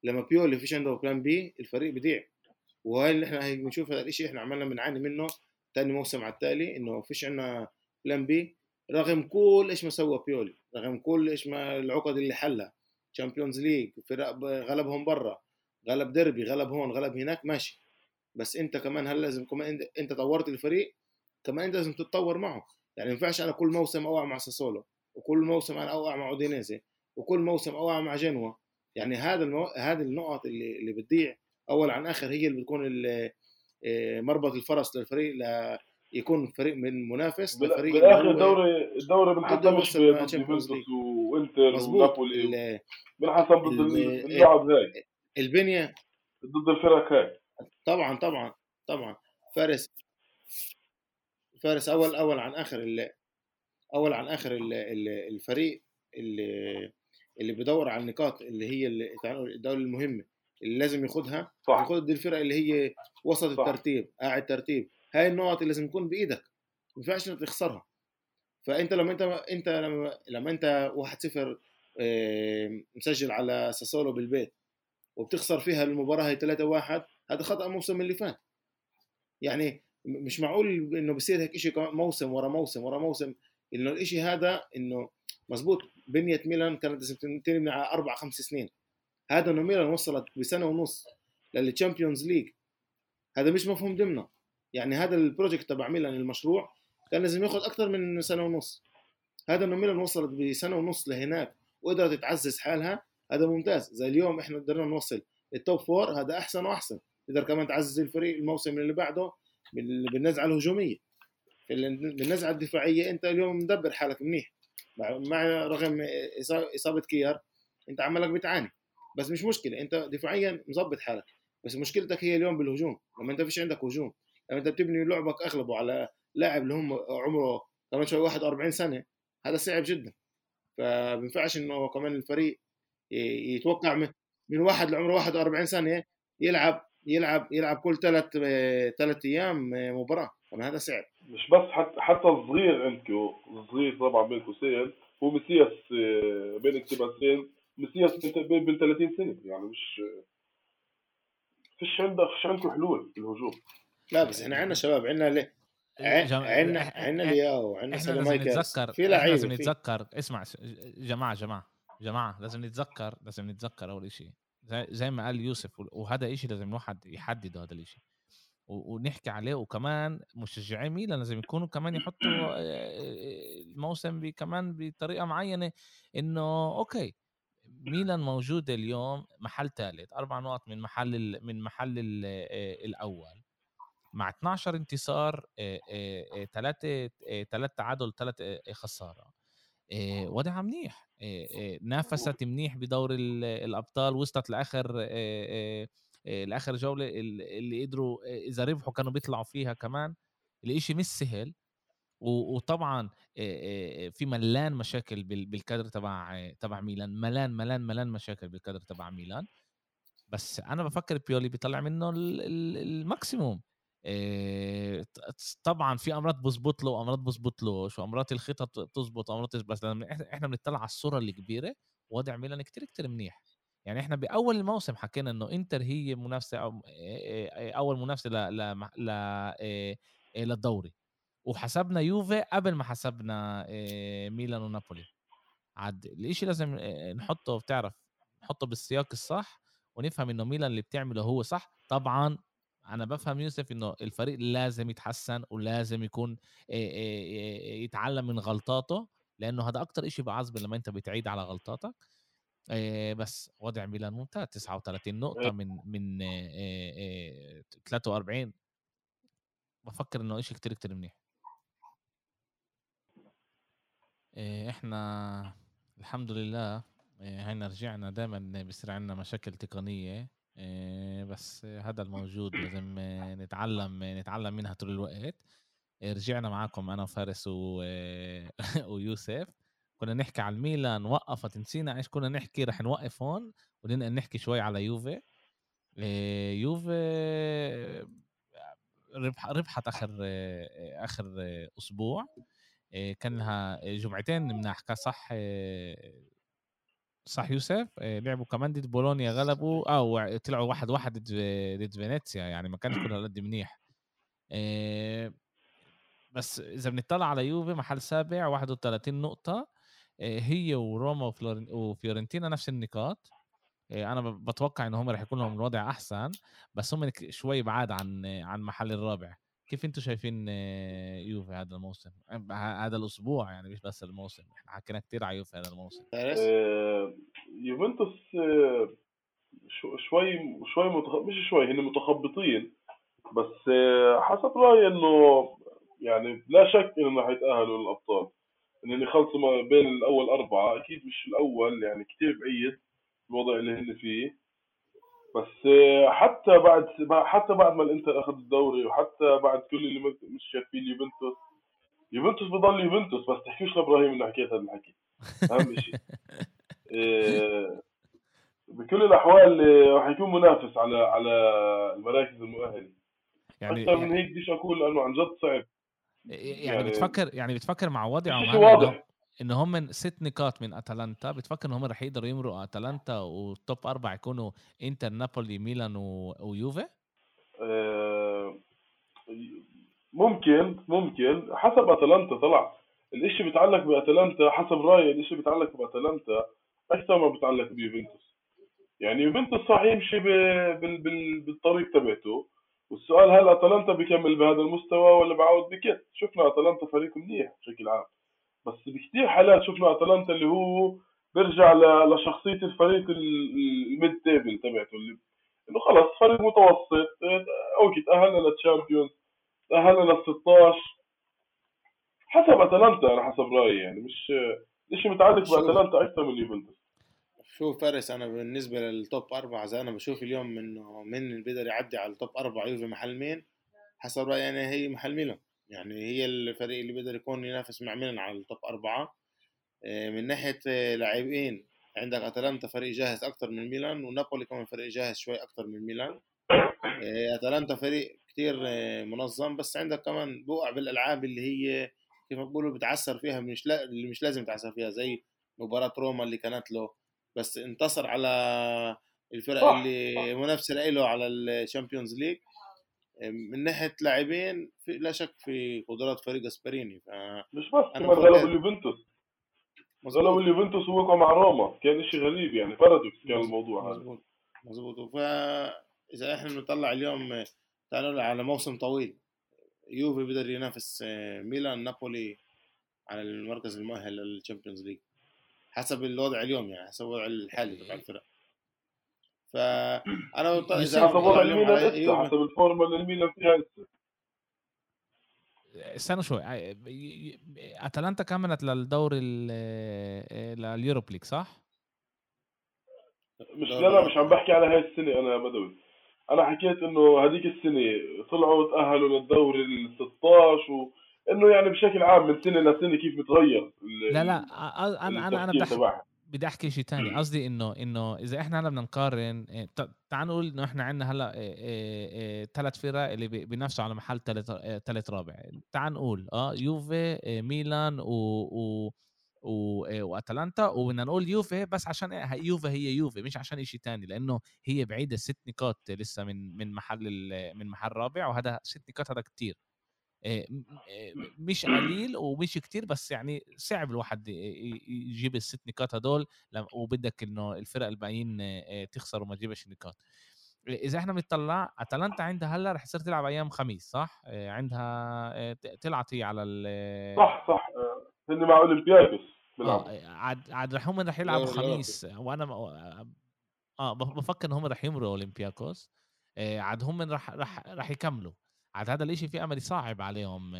لما بيولي فيش عنده plan B الفريق بضيع وهاي اللي إحنا بنشوف هذا الشيء إحنا عمالنا بنعاني منه ثاني موسم على التالي إنه فيش عندنا plan B رغم كل إيش ما سوى بيولي رغم كل إيش ما العقد اللي حلها. Champions League فرق غلبهم برا. غلب ديربي غلب هون غلب هناك ماشي. بس أنت كمان هل لازم كمان أنت طورت الفريق؟ كمان أنت لازم تتطور معه. يعني ما ينفعش أنا كل موسم أوقع مع ساسولو وكل موسم أنا أوقع مع أودينيزي وكل موسم أوقع مع جنوا. يعني هذا المو... هذه النقط اللي اللي بتضيع أول عن آخر هي اللي بتكون اللي مربط الفرس للفريق يكون فريق من منافس لفريق بالآخر الدوري الدوري بنحسبش بيوفنتوس وإنتر ونابولي. بنحسب ضد اللعب هاي. البنية. ضد الفرق هاي. طبعا طبعا طبعا. فارس فارس اول أول عن آخر أول عن آخر الفريق اللي اللي بيدور على النقاط اللي هي الدوري المهمه اللي لازم ياخدها صح. ياخد دي الفرق اللي هي وسط صح. الترتيب قاعد ترتيب هاي النقط اللي لازم تكون بإيدك ما ينفعش إنك تخسرها. فأنت لما أنت أنت لما, لما أنت 1-0 مسجل على ساسولو بالبيت وبتخسر فيها المباراة هي 3 1 هذا خطأ الموسم اللي فات. يعني مش معقول إنه بصير هيك شيء موسم ورا موسم ورا موسم. إنه الشيء هذا إنه مزبوط بنيه ميلان كانت لازم تنبني على أربع خمس سنين. هذا إنه ميلان وصلت بسنة ونص لل Champions League هذا مش مفهوم ضمنه. يعني هذا ال project تبع ميلان المشروع كان لازم ياخذ أكثر من سنة ونص. هذا إنه ميلان وصلت بسنة ونص لهناك وقدرت تعزز حالها هذا ممتاز. زي اليوم إحنا قدرنا نوصل ال top four هذا أحسن وأحسن. تقدر كمان تعزز الفريق الموسم اللي بعده بالنزعة الهجومية. بالنزعة الدفاعية أنت اليوم مدبر حالك منيح. مع رغم إصابة كيار أنت عمالك بتعاني. بس مش مشكلة أنت دفاعيا مظبط حالك بس مشكلتك هي اليوم بالهجوم لما أنت فيش عندك هجوم لما أنت بتبني لعبك أغلبه على لاعب اللي هم عمره كمان شوي 41 سنة هذا صعب جدا فبينفعش إنه كمان الفريق يتوقع من واحد لعمره 41 سنة يلعب يلعب يلعب كل ثلاث ثلاث أيام مباراة طبعا هذا صعب. مش بس حتى حتى الصغير عندكم الصغير طبعا بين قوسين هو مسياس آه، بين اكتباسين مسياس بين 30 سنة يعني مش فيش عندك فيش عندكم حلول في الهجوم. لا بس إحنا عندنا شباب عندنا ليه عندنا عندنا لياو وعندنا سلامايكرز في لعيبه لازم نتذكر. اسمع جماعة جماعة جماعة لازم نتذكر لازم نتذكر أول شيء زي, زي ما قال يوسف وهذا شيء لازم الواحد يحدده هذا الشيء ونحكي عليه وكمان مشجعي ميلان لازم يكونوا كمان يحطوا الموسم كمان بطريقة معينة إنه okay ميلان موجود اليوم محل ثالث أربع نقط من محل من محل الأول. مع 12 انتصار ثلاثة ثلاث تعادل ثلاث خسارة. وضعها منيح. نافست منيح بدور الأبطال وصلت لآخر لآخر جولة اللي قدروا إذا ربحوا كانوا بيطلعوا فيها كمان. الإشي مش سهل. وطبعا في ملان مشاكل بالكادر تبع تبع ميلان ملان ملان ملان مشاكل بالكادر تبع ميلان. بس أنا بفكر بيولي بيطلع منه ال maximum. طبعا في أمرار بزبط له وأمرار بزبط لهوش أمرار الخطط بتزبط أمرار بس إحنا بنطلع على الصورة الكبيره وضع ميلان كتير كتير منيح. يعني إحنا باول الموسم حكينا إنه إنتر هي منافسة أو أول منافسة ل ل للدوري. وحسبنا يوفي قبل ما حسبنا ميلان ونابولي. عاد الإشي لازم نحطه بتعرف نحطه بالسياق الصح ونفهم إنه ميلان اللي بتعمله هو صح. طبعا أنا بفهم يوسف إنه الفريق لازم يتحسن ولازم يكون يتعلم من غلطاته لأنه هذا أكتر إشي بعصب لما أنت بتعيد على غلطاتك. بس وضع ميلان ممتاز. 39 نقطة من من 43 بفكر إنه إشي كتير كتير منيح. إحنا الحمد لله هينا رجعنا دائما بيصير عندنا مشاكل تقنية بس هذا الموجود لازم نتعلم نتعلم منها طول الوقت. رجعنا معاكم أنا وفارس و... ويوسف. كنا نحكي على الميلان وقفت نسينا إيش كنا نحكي رح نوقف هون وننقل نحكي شوي على يوفي. يوفي ربح ربحت آخر آخر أسبوع. كان لها جمعتين بنحكي صح صح يوسف؟ لعبوا كمان ضد بولونيا غلبوا أو طلعوا واحد واحد ضد فينيسيا يعني ما كانش كل هالقد منيح. بس إذا بنطلع على يوفي محل سابع 31 نقطة هي وروما وفيورنتينا نفس النقاط. أنا بتوقع إن هم رح يكون لهم الوضع أحسن بس هم شوي بعاد عن عن محل الرابع. كيف أنتم شايفين يوفي هذا الموسم؟ هذا الأسبوع يعني مش بس الموسم. إحنا حكينا كثير على يوفي هذا الموسم. آه، يوفنتوس آه، شوي شوي متخ... مش شوي هن متخبطين. بس آه، حسب رأيي إنه يعني لا شك إنهم رح يتأهلوا للأبطال. ان يخلصوا بين الأول أربعة. أكيد مش الأول يعني كثير بعيد الوضع اللي هن فيه. بس حتى بعد حتى بعد ما الانتر أخذ الدوري وحتى بعد كل اللي مش شايفين يوفنتوس يوفنتوس بضل يوفنتوس بس تحكيش لإبراهيم إنه حكيت هذا الحكي. أهم شيء إيه بكل الأحوال راح يكون منافس على على المراكز المؤهلة. يعني أكثر من هيك بديش أقول لأنه عن جد صعب. يعني, يعني بتفكر يعني بتفكر مع وضعهم ان هم من ست نقاط من أتلانتا. بتفكر ان هم رح يقدروا يمرقوا أتلانتا والتوب أربعة يكونوا إنتر نابولي ميلان و... ويوفي؟ آه، ممكن ممكن. حسب أتلانتا طلع الإشي بيتعلق بأتلانتا حسب رأيي الإشي بيتعلق بأتلانتا أكثر ما بيتعلق بيوفنتوس. يعني يوفنتوس صح يمشي بالطريق تبعته. والسؤال هل أتلانتا بيكمل بهذا المستوى ولا بعود بكت؟ شفنا أتلانتا فريق منيح بشكل عام. بس بكثير حالات شفنا أتلانتا اللي هو بيرجع لشخصية الفريق ال mid table تبعته اللي إنه خلص فريق متوسط okay تأهلنا لل Champions تأهلنا لل 16 حسب أتلانتا أنا حسب رأيي يعني مش الشيء متعلق بأتلانتا أكثر من يوفنتوس؟ شوف فارس أنا بالنسبة لل top أربعة زي أنا بشوف اليوم إنه من اللي بيقدر يعدي على ال top أربعة يوفي محل مين؟ حسب رأيي أنا هي محل ميلان. يعني هي الفريق اللي بيقدر يكون ينافس مع ميلان على ال top أربعة. آه، من ناحية آه، لاعبين عندك أتلانتا فريق جاهز أكثر من ميلان ونابولي كمان فريق جاهز شوي أكثر من ميلان. آه، أتلانتا فريق كتير منظم بس عندك كمان بوقع بالألعاب اللي هي كيف ما بقولوا بتعثر فيها مش لا اللي مش لازم يتعثر فيها زي مباراة روما اللي كانت له. بس انتصر على الفرق اللي منافسة له على ال Champions League. من ناحية لاعبين لا شك في قدرات فريق غاسبريني ف مش بس كمان غلب اليوفنتوس غلب اليوفنتوس ووقع مع روما كان شيء غريب يعني paradox كان الموضوع هذا. مظبوط مظبوط. فاذا إحنا بنطلع اليوم تعالوا على موسم طويل. يوفي بيقدر ينافس ميلان نابولي على المركز المؤهل لل Champions League حسب الوضع اليوم يعني حسب الوضع الحالي تبع الفرق. فأنا إذا الميلان حسب الفورمة اللي الميلان فيها استنوا شوي أتلانتا كملت للدوري لل Europa League صح؟ مش لا لا مش عم بحكي على هاي السنة أنا بدوي. أنا حكيت إنه هذيك السنة طلعوا تأهلوا للدوري ال 16 و... انه يعني بشكل عام من سنة لسنة كيف بتغير لا لا أنا أنا أنا بدي بدي أحكي شيء ثاني قصدي إنه إنه إذا إحنا هلأ بدنا نقارن إيه، تعال نقول إنه إحنا عندنا هلأ ثلاث فرق اللي بينافسوا على محل ثالث ثالث رابع. تعال نقول آه يوفي ميلان و, و وأتلانتا وبدنا نقول يوفي بس عشان يوفي هي يوفي مش عشان شيء تاني لأنه هي بعيدة ست نقاط لسه من من محل من محل رابع وهذا ست نقاط هذا كتير. مش قليل ومش كتير بس يعني صعب الواحد يجيب الست نقاط هدول وبدك إنه الفرق الباقيين تخسر وما تجيبش النقاط إذا إحنا بنطلع أتلانتا عندها هلأ رح تصير تلعب أيام خميس صح؟ عندها طلعت هي على ال صح صح هن مع اولمبياكوس عاد عاد رح هم رح يلعبوا خميس وأنا آه بفكر ان هم رح يمروا أولمبياكوس. عاد هم رح رح رح يكملوا. عاد هذا الإشي في أمل صعب عليهم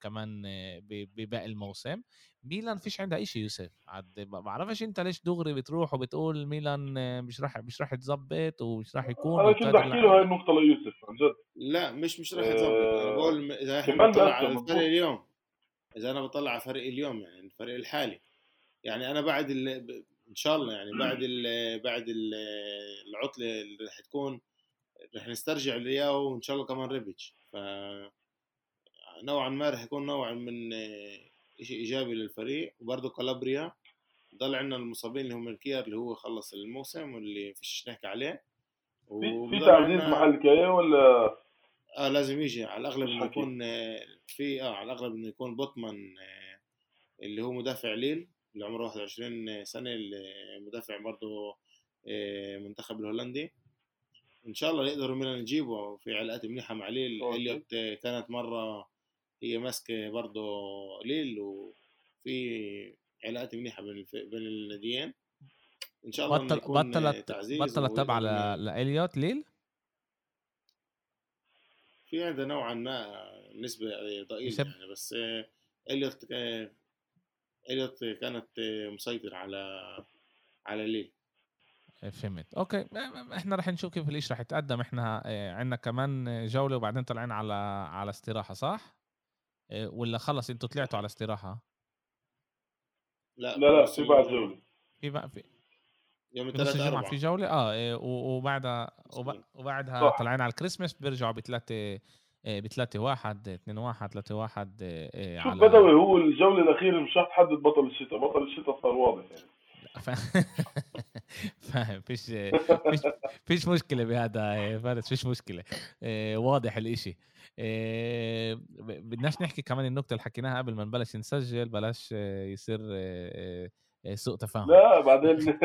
كمان بباقي الموسم. ميلان فيش عندها إشي يوسف عاد ما بعرفش أنت ليش دغري بتروح وبتقول ميلان مش راح مش راح يتظبط ومش راح يكون أنا كنت أحكي له هاي النقطة ليوسف عن جد. لا مش مش راح يتظبط أنا آه، بقول إذا إحنا بنطلع على الفريق اليوم إذا أنا بطلع على فريق اليوم يعني الفريق الحالي. يعني أنا بعد إن شاء الله يعني بعد ال بعد ال العطلة اللي راح تكون رح نسترجع لياو وإن شاء الله كمان ريبيتش ف نوعا ما رح يكون نوع من شيء إيجابي للفريق. وبرضه كالابريا ضل عندنا المصابين اللي هم كيار اللي هو خلص الموسم واللي فيش نحكي عليه. في تعزيز محل كايا ولا؟ آه لازم يجي. على الأغلب إنه يكون في آه على الأغلب إنه يكون بوتمان اللي هو مدافع ليل اللي عمره 21 سنة اللي مدافع برضه آه، منتخب الهولندي. إن شاء الله يقدروا منا نجيبه في علاقات منيحه مع ليل. إليوت كانت مرة هي ماسكة برضه ليل وفي علاقات منيحه بين بين الناديين. إن شاء الله بطل بطلت بطلت تبع لإليوت ليل؟ في عندها نوعا ما نسبة ضئيلة يعني بس إليوت إليوت كانت مسيطر على على ليل. فهمت. أوكي. إحنا رح نشوف كيف الاشي رح يتقدم. إحنا آه، عندنا كمان جولة وبعدين طالعين على على استراحة صح؟ آه، ولا خلص أنتوا طلعتوا على استراحة؟ لا. لا لا في بعد جولة. في بقى في يوم الثلاثاء الجمعة في جولة؟ آه إيه، وبعدها وبعدها طالعين على الكريسماس بيرجعوا بثلاثة آه، بثلاثة واحد اثنين واحد ثلاثة واحد شوف على... بدوي هو الجولة الأخيرة مش رح تحدد بطل الشتاء. بطل الشتاء صار واضح يعني. فاهم فيش فيش فيش مشكلة بهذا فارس فيش مشكلة. آه، واضح الإشي. آه، بدناش نحكي كمان النقطة اللي حكيناها قبل ما نبلش نسجل بلاش آه، يصير سوء تفاهم. لا بعدين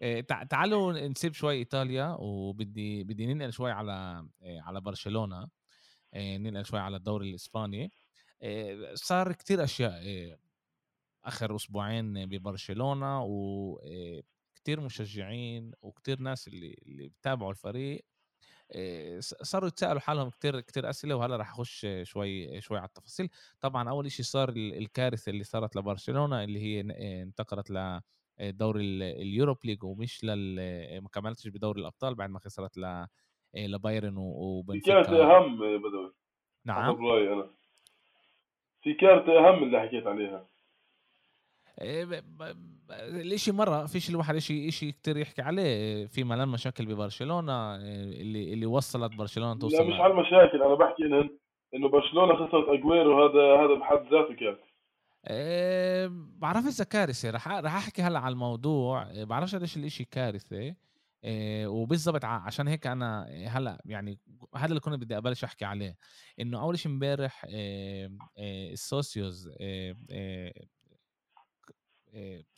تعالوا نسيب شوي إيطاليا وبدي بدي ننقل شوي على على برشلونة. ننقل شوي على الدوري الإسباني. صار كتير أشياء. آخر أسبوعين ببرشلونة وكتير مشجعين وكتير ناس اللي اللي بتابعوا الفريق صاروا يتسالوا حالهم كتير كتير أسئلة وهلا راح أخش شوي شوي على التفاصيل. طبعا أول شيء صار الكارثة اللي صارت لبرشلونة اللي هي انتقلت ل دوري اليوروب ليج ومش لل ما كملتش بدوري الأبطال بعد ما خسرت ل لبايرن وبنفيكا. كانت اهم بدوي. نعم. في كارثه أهم اللي حكيت عليها. الاشي مرة فيش الواحد اشي اشي كتير يحكي عليه. في ملان مشاكل ببرشلونة اللي اللي وصلت برشلونة توصل لا مش على المشاكل أنا بحكي انه إنه برشلونة خسرت أجويرو هذا هذا بحد ذاته كارثة أه بعرف إذا كارثة. رح رح أحكي هلأ على الموضوع. إيه، بعرفش قديش الإشي كارثة. أه وبالضبط عشان هيك أنا هلأ يعني هذا اللي كنت بدي أبلش أحكي عليه. إنه أول شيء امبارح أه السوسيوز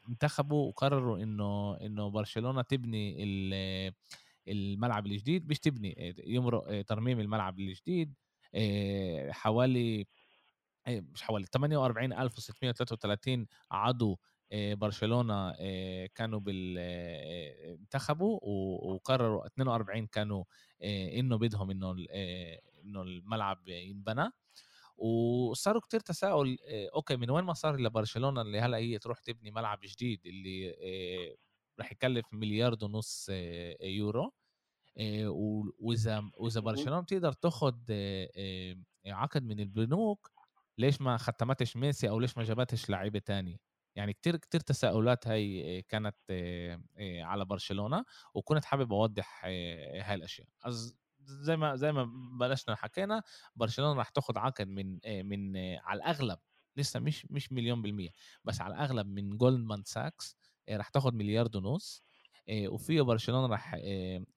انتخبوا وقرروا إنه إنه برشلونة تبني الملعب الجديد مش تبني يمرق ترميم الملعب الجديد حوالي مش حوالي 48633 عضو برشلونة كانوا بال انتخبوا وقرروا 42 كانوا إنه بدهم إنه إنه الملعب ينبنى. وصاروا كتير تساؤل أوكي من وين مصاري لبرشلونه اللي هلأ هي تروح تبني ملعب جديد اللي راح يكلف مليار ونص يورو وإذا وإذا برشلونة بتقدر تاخذ عقد من البنوك ليش ما ختمتش ميسي أو ليش ما جابتش لعيبة تانية؟ يعني كتير كتير تساؤلات هاي كانت على برشلونة وكنت حابب أوضح هاي الأشياء. زي ما زي ما بلشنا حكينا برشلونة راح تاخذ عقد من من على الأغلب لسه مش مش مليون بالمية بس على الأغلب من جولدمان ساكس راح تاخذ مليار ونص وفيه برشلونة راح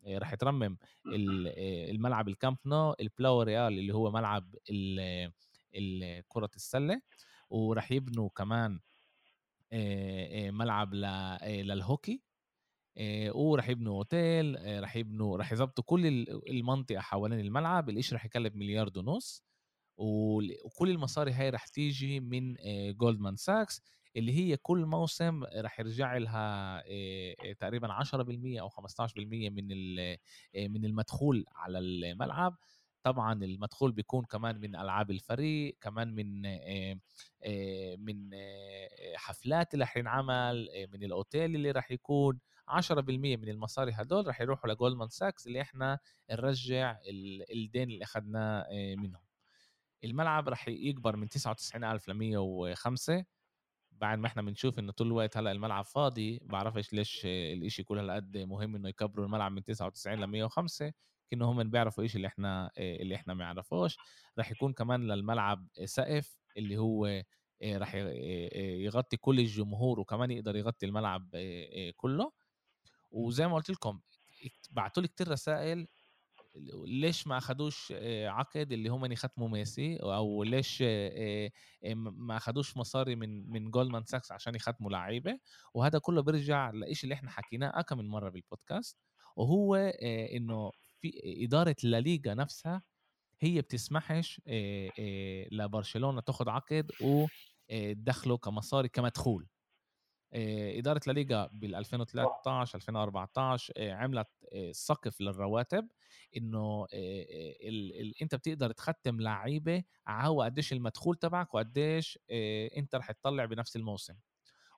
راح يترمم الملعب الكامب نو البلاو ريال اللي هو ملعب كرة السلة وراح يبنوا كمان ملعب للهوكي آه، وراح يبنوا أوتيل آه، راح يبنوا راح يظبطوا كل المنطقة حوالين الملعب الإشي راح يكلف مليار ونص وكل المصاري هاي راح تيجي من جولدمان ساكس اللي هي كل موسم راح يرجع لها تقريبا 10% أو 15% من من المدخول على الملعب. طبعا المدخول بيكون كمان من ألعاب الفريق كمان من من حفلات اللي راح ينعمل من الأوتيل اللي راح يكون. 10% من المصاري هدول رح يروحوا لجولدمان ساكس اللي إحنا نرجع الدين اللي أخذناه آه، منهم. الملعب رح يكبر من 99000 ل 105 بعد ما إحنا بنشوف إنه طول الوقت هلأ الملعب فاضي بعرفش ليش الإشي كل هالقد مهم إنه يكبروا الملعب من 99 ل 105 كأنه هم بيعرفوا إيش اللي إحنا آه، اللي إحنا ما نعرفوش رح يكون كمان للملعب سقف اللي هو آه، رح يغطي كل الجمهور وكمان يقدر يغطي الملعب كله. وزي ما قلت لكم بعتوا لي كتير رسائل ليش ما اخذوش عقد اللي هم يختموا ميسي أو ليش ما اخذوش مصاري من من جولدمان ساكس عشان يختموا لعيبة. وهذا كله بيرجع لإشي اللي إحنا حكيناه اكم من مرة بالبودكاست وهو إنه في إدارة الليغا نفسها هي بتسمحش لبرشلونة تاخذ عقد وتدخله كمصاري كمدخول. إدارة لا بال 2013 2014 عملت سقف للرواتب إنه ال ال أنت بتقدر تختم لعيبة هو قديش المدخول تبعك وقديش أنت رح تطلع بنفس الموسم.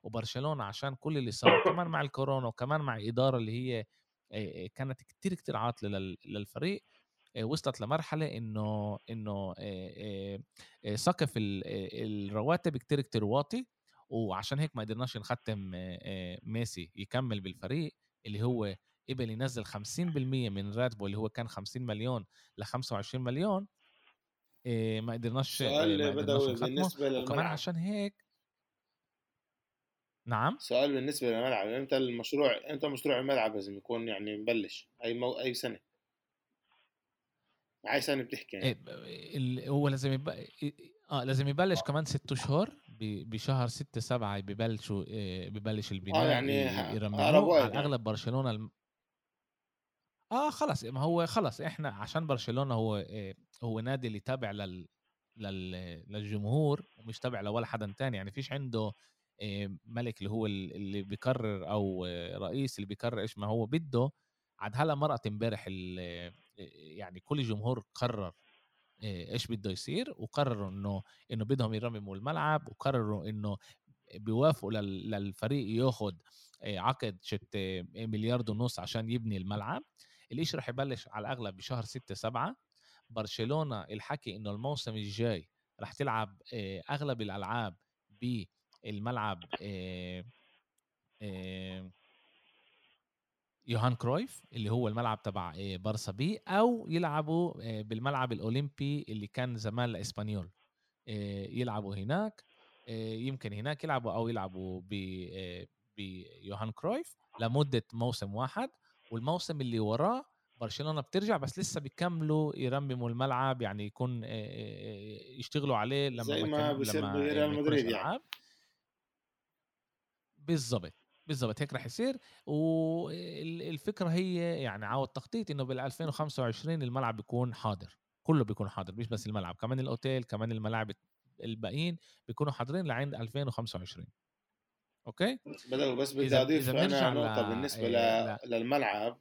وبرشلونة عشان كل اللي صار كمان مع الكورونا وكمان مع إدارة اللي هي كانت كتير كتير عاطلة للفريق وصلت لمرحلة إنه إنه سقف الرواتب كتير كتير واطي. وعشان هيك ما قدرناش نختم ميسي يكمل بالفريق اللي هو قبل ينزل 50% من راتبه اللي هو كان 50 مليون ل 25 مليون ما قدرناش سؤال بدوي بالنسبة للملعب وكمان عشان هيك نعم؟ سؤال بالنسبة للملعب إمتى المشروع إمتى مشروع الملعب لازم يكون يعني مبلش؟ أي مو... أي سنة؟ أي سنة بتحكي يعني. إيه، هو لازم يب... آه لازم يبلش كمان ست شهور بشهر ستة سبعة ببلشوا إيه، ببلش البناء يعني ي- ه- أقرب يرمموه على يعني. الاغلب برشلونة الم... آه خلص ما هو خلص إحنا عشان برشلونة هو إيه، هو نادي اللي تابع لل... لل... للجمهور ومش تابع لولا حدا تاني يعني فيش عنده ملك اللي هو ال- اللي بيقرر أو آه، رئيس اللي بيقرر إيش ما هو بده عاد هلا مرقت امبارح يعني كل الجمهور قرر إيش بده يصير؟ وقرروا إنه إنه بدهم يرمموا الملعب وقرروا إنه بيوافقوا لل- للفريق إيه، عقد شت مليار ونص عشان يبني الملعب. الإشي رح يبلش على الأغلب بشهر ستة سبعة. برشلونة الحكي إنه الموسم الجاي رح تلعب أغلب الألعاب بالملعب يوهان كرويف اللي هو الملعب تبع إيه، بارسا بي أو يلعبوا إيه، بالملعب الأولمبي اللي كان زمان لاسبانيول إيه، يلعبوا هناك يمكن هناك يلعبوا أو يلعبوا ب بيوهان كرويف لمدة موسم واحد والموسم اللي وراه برشلونة بترجع بس لسه بيكملوا يرمموا الملعب يعني يكون يشتغلوا عليه لما زي ما بيصير بريال مدريد يعني. ألعاب. بالضبط هيك رح يصير. والفكرة هي يعني عاود تخطيط إنه بال 2025 الملعب بيكون حاضر. كله بيكون حاضر مش بس الملعب كمان الأوتيل كمان الملاعب الباقيين بيكونوا حاضرين لعند 2025 أوكي؟ بدأوا بس بدي إذا- اضيف إذا أنا نقطة ل- بالنسبة إيه، ل... للملعب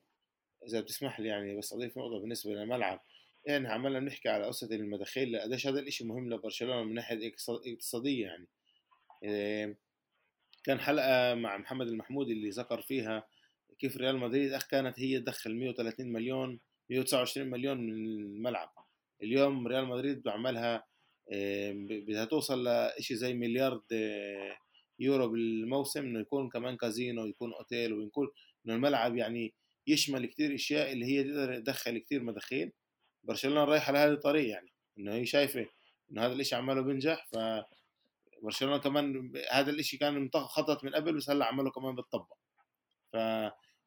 إذا بتسمح لي يعني بس أضيف نقطة بالنسبة للملعب. يعني عمالنا بنحكي على قصة المداخيل قديش هذا الإشي مهم لبرشلونة من ناحية اقتصاد- اقتصادية يعني. إيه، كان حلقة مع محمد المحمودي اللي ذكر فيها كيف ريال مدريد أخ كانت هي تدخل 130 مليون 129 مليون من الملعب. اليوم ريال مدريد بعملها بدها توصل لشيء زي مليار إيه، يورو بالموسم إنه يكون كمان كازينو يكون أوتيل ويكون إنه الملعب يعني يشمل كتير أشياء اللي هي تقدر تدخل كتير مداخيل. برشلونة رايحة لهذه الطريق يعني إنه هي شايفة إنه هذا الإشي عماله بينجح ف برشلونة كمان هذا الإشي كان مخطط من قبل بس هلأ عمله كمان بتطبق ف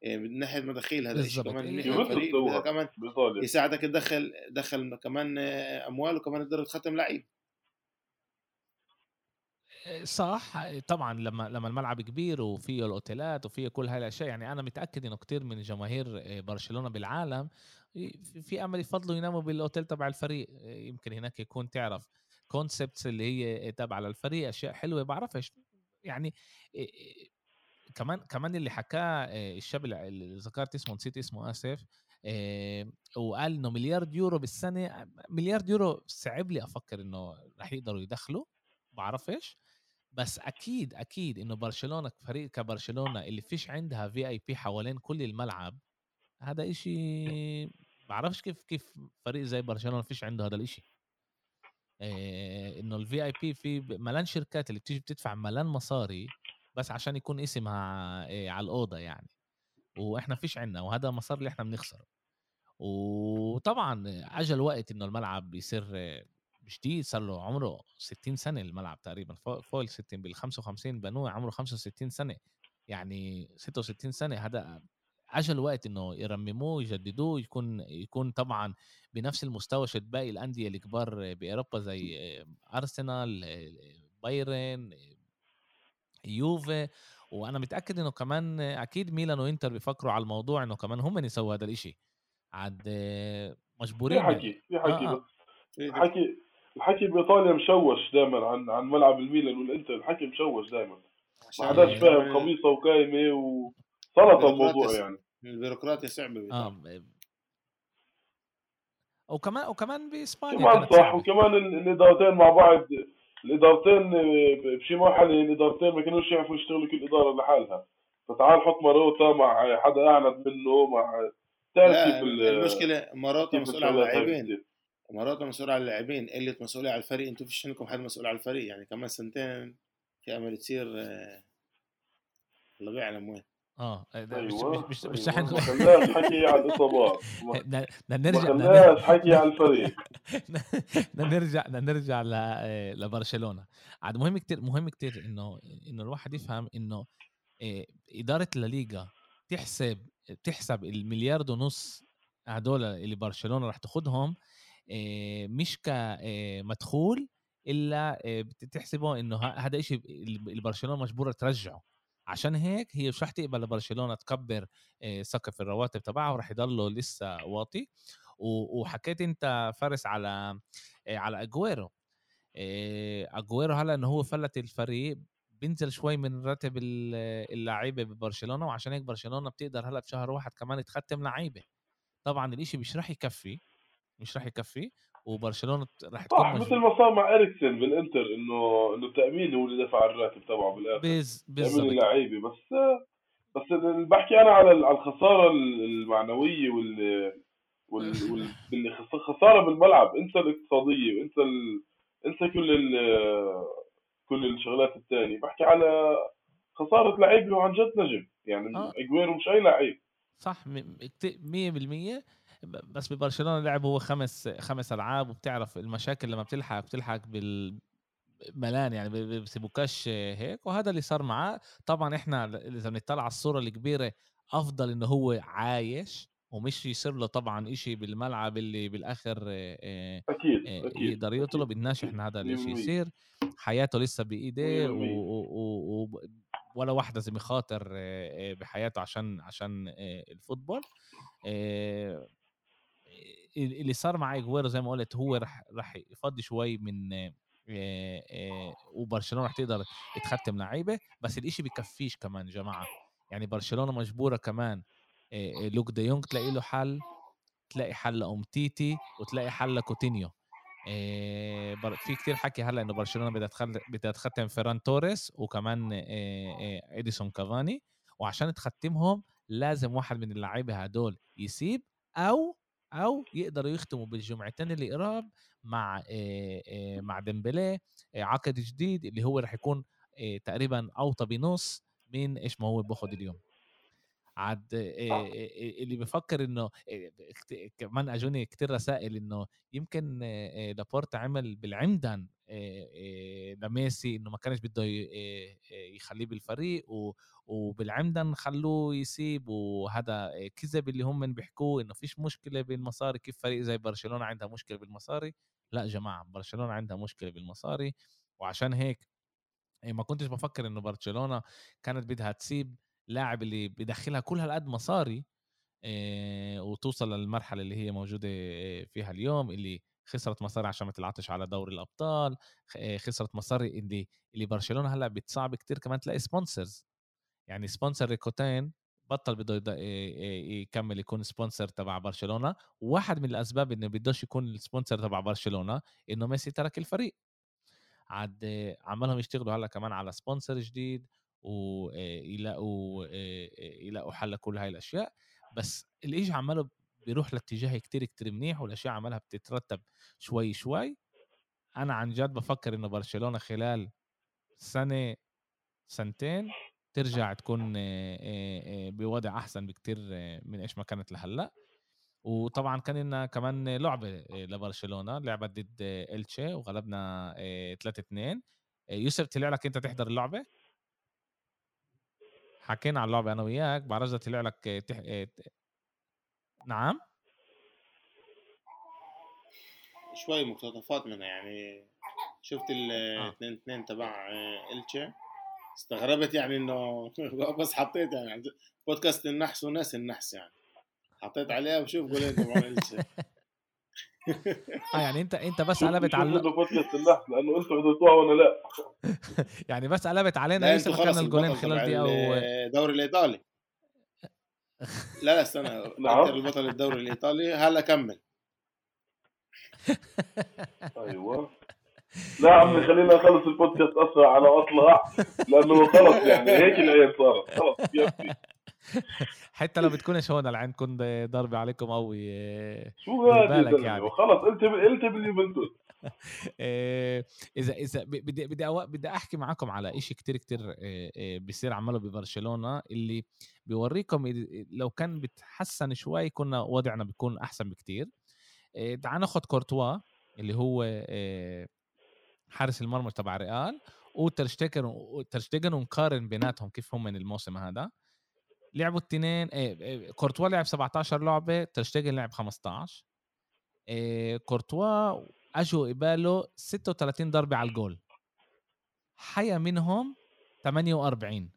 إيه، من ناحية مداخيل هذا الشيء بالضبط. كمان من إيه، ناحية الفريق سوى كمان بايطاليا يساعدك تدخل دخل كمان آه، أموال وكمان تقدر تختم لعيب. صح طبعا لما لما الملعب كبير وفيه الأوتيلات وفيه كل هاي الأشياء يعني أنا متأكد إنه كتير من جماهير برشلونة بالعالم في- في أمل يفضلوا يناموا بالأوتيل تبع الفريق. يمكن هناك يكون تعرف. concepts اللي هي تابعة للفريق أشياء حلوة بعرفش يعني كمان كمان اللي حكاه الشاب اللي ذكرت اسمه نسيت اسمه آسف إيه، وقال إنه مليار يورو بالسنة مليار يورو صعب لي أفكر إنه رح يقدروا يدخلوا بعرفش بس أكيد أكيد إنه برشلونة فريق كبرشلونة اللي فيش عندها VIP حوالين كل الملعب هذا إشي بعرفش كيف كيف فريق زي برشلونة فيش عنده هذا الإشي. إيه إنه الفي اي بي في ملان شركات اللي بتيجي بتدفع ملان مصاري بس عشان يكون اسمها إيه على الأوضة يعني. وإحنا فيش عنا وهذا مصاري اللي إحنا بنخسره. وطبعا أجل وقت إنه الملعب يصير جديد صار له عمره 60 سنة الملعب تقريبا فوق ال 60 بال 55 بنوه عمره 65 سنة. يعني 66 سنة هذا أجل وقت إنه يرمموه يجددوه يكون يكون طبعا بنفس المستوى شد باقي الأندية الكبار بأوروبا زي أرسنال بايرن يوفي. وأنا متأكد إنه كمان أكيد ميلان وإنتر بيفكروا على الموضوع إنه كمان هم يسووا هذا الإشي. عاد مجبورين في حكي في حكي آه، آه. بس الحكي الحكي بإيطاليا مشوش دائما عن عن ملعب الميلان والإنتر الحكي مشوش دائما ما حداش فاهم قميصه وكايمة وسلطه الموضوع يعني. البيروقراطيا صعبة آه. وكمان وكمان بإسبانيا كمان صح. وكمان ال- الإدارتين مع بعض الإدارتين بشي مرحله الإدارتين ما كانوش يعرفوا يشتغلوا كل إدارة لحالها. فتعال حط ماروتا مع حدا اعند منه مع تعرف المشكلة كيف مسؤول عن اللاعبين. مراته مسؤول عن اللاعبين. قلة مسؤولية على الفريق. أنتوا فيش عندكم حد مسؤول على الفريق؟ يعني كمان سنتين في أمل تصير آه، الله بيعلم وين. آه مش أيوه مش مش مش أيوه. رح ما حكي على الاصابات ما بدنا ما نرجع خلاش حكي على الفريق. بدنا نرجع بدنا نرجع ل آه، لبرشلونة. عاد مهم كتير مهم كتير انه إنه الواحد يفهم إنه آه، إدارة الليغا تحسب تحسب المليار ونص هدول اللي برشلونة رح تاخدهم آه، مش كمدخول إلا آه، بتحسبه إنه هذا شيء اللي برشلونة مجبورة ترجعه. عشان هيك هي مش رح تقبل لبرشلونة تكبر آه، سقف الرواتب تبعها ورح يضله لسه واطي. وحكيت انت فارس على آه، على أجويرو. آه، أجويرو هلا إنه هو فلت الفريق بينزل شوي من راتب ال- اللعيبة ببرشلونة وعشان هيك برشلونة بتقدر هلا بشهر واحد كمان تختم لعيبة. طبعا الإشي مش رح يكفي مش رح يكفي. وبرشلونة راح تكون مثل ما صار مع إريكسن بالإنتر إنه إنه التأمين هو اللي دفع الراتب تبعه بالآخر. بيز تامين يعني اللعيبة. بس بس اللي بحكي أنا على الخسارة المعنوية وال وال, وال... خسارة بالملعب. انسى الاقتصادية وانسى ال... انسى كل ال... كل الشغلات الثانية بحكي على خسارة لعيب هو عن جد نجم. يعني آه. أجويرو مش أي لعيب. صح 100% بس ببرشلونة لعب هو خمس خمس ألعاب وبتعرف المشاكل لما بتلحق بتلحق بال ملان يعني بسيبوكاش هيك وهذا اللي صار معاه طبعا إحنا إذا بنطلع على الصورة الكبيرة أفضل إنه هو عايش ومش يصير له طبعا إشي بالملعب اللي بالآخر آه، آه، أكيد آه، أكيد يقدر يطلب. بدناش إحنا هذا الإشي 100%. يصير حياته لسه بايديه و... 100%. و... و... و... ولا واحد لازم يخاطر آه، آه، بحياته عشان عشان ال football اللي صار مع اجويرو زي ما قلت هو رح رح يفضي شوي من وبرشلونة رح تقدر تختم لعيبة بس الإشي بكفيش كمان جماعة. يعني برشلونة مجبورة كمان لوك دي يونغ تلاقي له حل تلاقي حل لأومتيتي وتلاقي حل لكوتينيو في كتير حكي هلأ إنه برشلونة بدها تخل... بدها تختم فيران توريس وكمان إديسون كافاني. وعشان تختمهم لازم واحد من اللعيبة هدول يسيب أو أو يقدروا يختموا بالجمعتين اللي قراب مع مع ديمبلي عقد جديد اللي هو رح يكون تقريبا أوطى بنص من إيش ما هو باخذ اليوم. عاد إيه اللي بفكر إنه كمان أجوني كتير رسائل إنه يمكن لابورتا عمل بالعمدن لميسي إنه ما كانش بده يخليه بالفريق وبالعمدن خلوه يسيب وهذا كذب اللي هم من بيحكوه إنه فيش مشكلة بالمصاري كيف فريق زي برشلونة عندها مشكلة بالمصاري؟ لا يا جماعة برشلونة عندها مشكلة بالمصاري وعشان هيك ما كنتش بفكر إنه برشلونة كانت بدها تسيب لاعب اللي بدخلها كل هالقد مصاري إيه وتوصل للمرحلة اللي هي موجودة إيه فيها اليوم اللي خسرت مصاري عشان ما تلعبش على دوري الأبطال إيه خسرت مصاري اللي اللي برشلونة هلأ بتصعب كتير كمان تلاقي sponsors يعني sponsor راكوتين بطل بده يكمل يكون sponsor تبع برشلونة. وواحد من الأسباب إنه بدوش يكون ال sponsor تبع برشلونة إنه ميسي ترك الفريق. عاد آه، عمالهم يشتغلوا هلأ كمان على سبونسر جديد. ويلاقوا يلاقوا حل لكل هاي الأشياء. بس الاشي عماله بيروح لاتجاه كتير كتير منيح والأشياء عمالها بتترتب شوي شوي. أنا عن جد بفكر إنه برشلونة خلال سنة سنتين ترجع تكون بوضع أحسن بكتير من إيش ما كانت لهلأ. وطبعا كان لنا كمان لعبة لبرشلونة لعبة ضد إلتشي وغلبنا 3 2 يوسف طلع لك أنت تحضر اللعبة؟ حكينا على اللعبة أنا وياك بعرف إذا طلع لك تح... نعم؟ شوي مقتطفات منها يعني شفت ال آه. 2 2 تبع آه، إلتشي؟ استغربت يعني إنه بس حطيت يعني بودكاست النحس وناس النحس يعني. حطيت عليها وشوف تبع إلتشي. آه يعني انت أنت بس قلبت على بودكاست النحس لأنه أنتم حضرتوها وأنا لا. يعني بس قلبت علينا يوسف أنتوا كان خلص الجولين خلال دقيقة و... الدوري الإيطالي. لا لا استنى نعم. انتر البطل الدوري الإيطالي. هلا كمل أيوه. لا عمي خلينا نخلص البودكاست أسرع على اطلع لأنه خلص يعني هيك العين صارت. خلص يكفي حتى لو بتكونش هون العين تكون ضربة عليكم قوي شو بالك يعني. وخلص قلت قلت باليوفنتوس. آه، إذا إذا بدي بدي بدي أحكي معكم على إشي كتير كتير آه، آه، بيصير عمله ببرشلونة اللي بيوريكم لو كان بتحسن شوي كنا وضعنا بيكون أحسن بكتير. تعال ناخد كورتوا اللي هو حارس المرمى تبع ريال وترشتيجن وترشتيجن ونقارن بيناتهم كيف هم من الموسم هذا. لعبوا الاثنين كورتوا لعب 17 لعبة ترشتيجن لعب 15 إيه، كورتوا أجوا قباله 36 ضربة على الجول. حيا منهم 48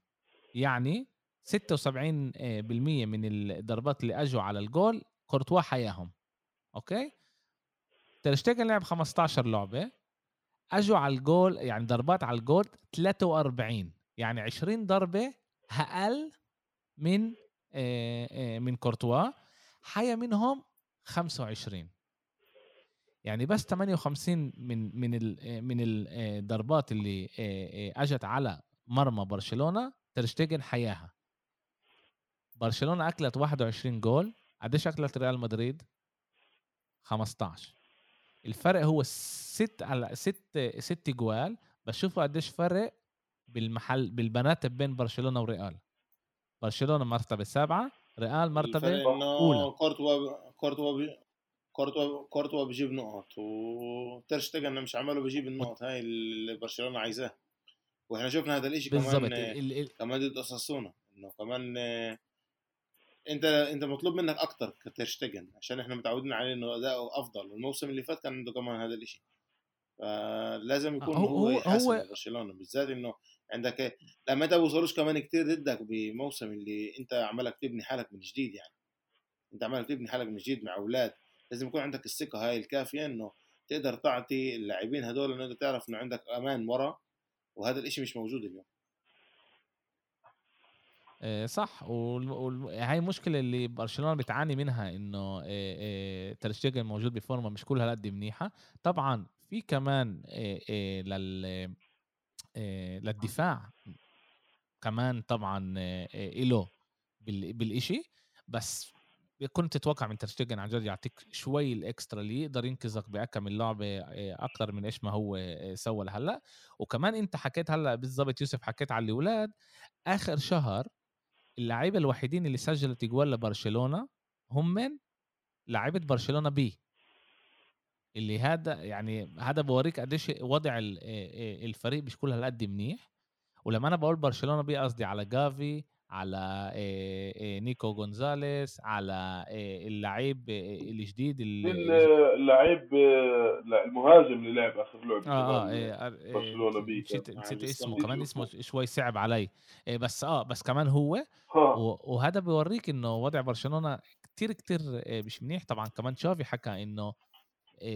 يعني 76% آه، من الضربات اللي أجوا على الجول كورتوا حياهم. أوكي؟ ترشتيجن لعب 15 لعبة. أجوا على الجول يعني ضربات على الجول 43 يعني 20 ضربة أقل من آه، آه، من كورتوا حيا منهم 25 يعني بس 58 من من من الضربات اللي أجت على مرمى برشلونة ترشتيجن حياها. برشلونة أكلت 21 جول. قديش أكلت ريال مدريد؟ 15 الفرق هو ست على ست ست جوال. بشوفوا قديش فرق بالمحل بالبنات بين برشلونة وريال. برشلونة مرتبة سبعة ريال مرتبة أولى. كورتوا كورتوا كورتوا كورتوا بيجيب نقط وترشتجن مش عماله بيجيب النقط هاي اللي برشلونة عايزاها وإحنا شفنا هذا الإشي بالضبط. كمان ال- ال- كمان ضد اساسونا إنه كمان آه، أنت أنت مطلوب منك أكتر كترشتجن عشان إحنا متعودين عليه إنه أداؤه أفضل. الموسم اللي فات كان عنده كمان هذا الإشي. فلازم يكون هو- هو هو- برشلونة بالذات إنه عندك لما انت بوصلوش كمان كتير ضدك بموسم اللي أنت عمالك تبني حالك من جديد يعني. أنت عمالك تبني حالك من جديد مع أولاد. لازم يكون عندك الثقة هاي الكافية إنه تقدر تعطي اللاعبين هدول إنه أنت تعرف إنه عندك أمان ورا وهذا الإشي مش موجود اليوم. آه، صح. وهي مشكلة اللي برشلونة بتعاني منها إنه آه، ترشتيجن موجود بفورمة مش كلها هالقد منيحة. طبعا في كمان لل للدفاع كمان طبعا آه، آه، إله بال- بالإشي. بس كنت تتوقع من ترشتيجن عن جد يعطيك شوي الإكسترا اللي يقدر ينقذك بأكم اللعبة آه، أكتر من إيش ما هو آه، سوى لهلأ. وكمان أنت حكيت هلأ بالضبط يوسف حكيت على الأولاد آخر شهر اللعيبة الوحيدين اللي سجلت جوال لبرشلونة هم من؟ لعيبة برشلونة بي. اللي هذا يعني هذا بوريك قديش وضع ال- الفريق مش كل هالقد منيح. ولما أنا بقول برشلونة بي قصدي على جافي على نيكو جونزاليس على اللعيب الجديد اللعيب المهاجم اللي لعب آخر لعبه آه آه آه، برشلونة بي نسيت عن اسمه. كمان اسمه شوي صعب علي. بس آه بس كمان هو وهذا بيوريك إنه وضع برشلونة كتير كتير مش منيح. طبعا كمان تشافي حكى إنه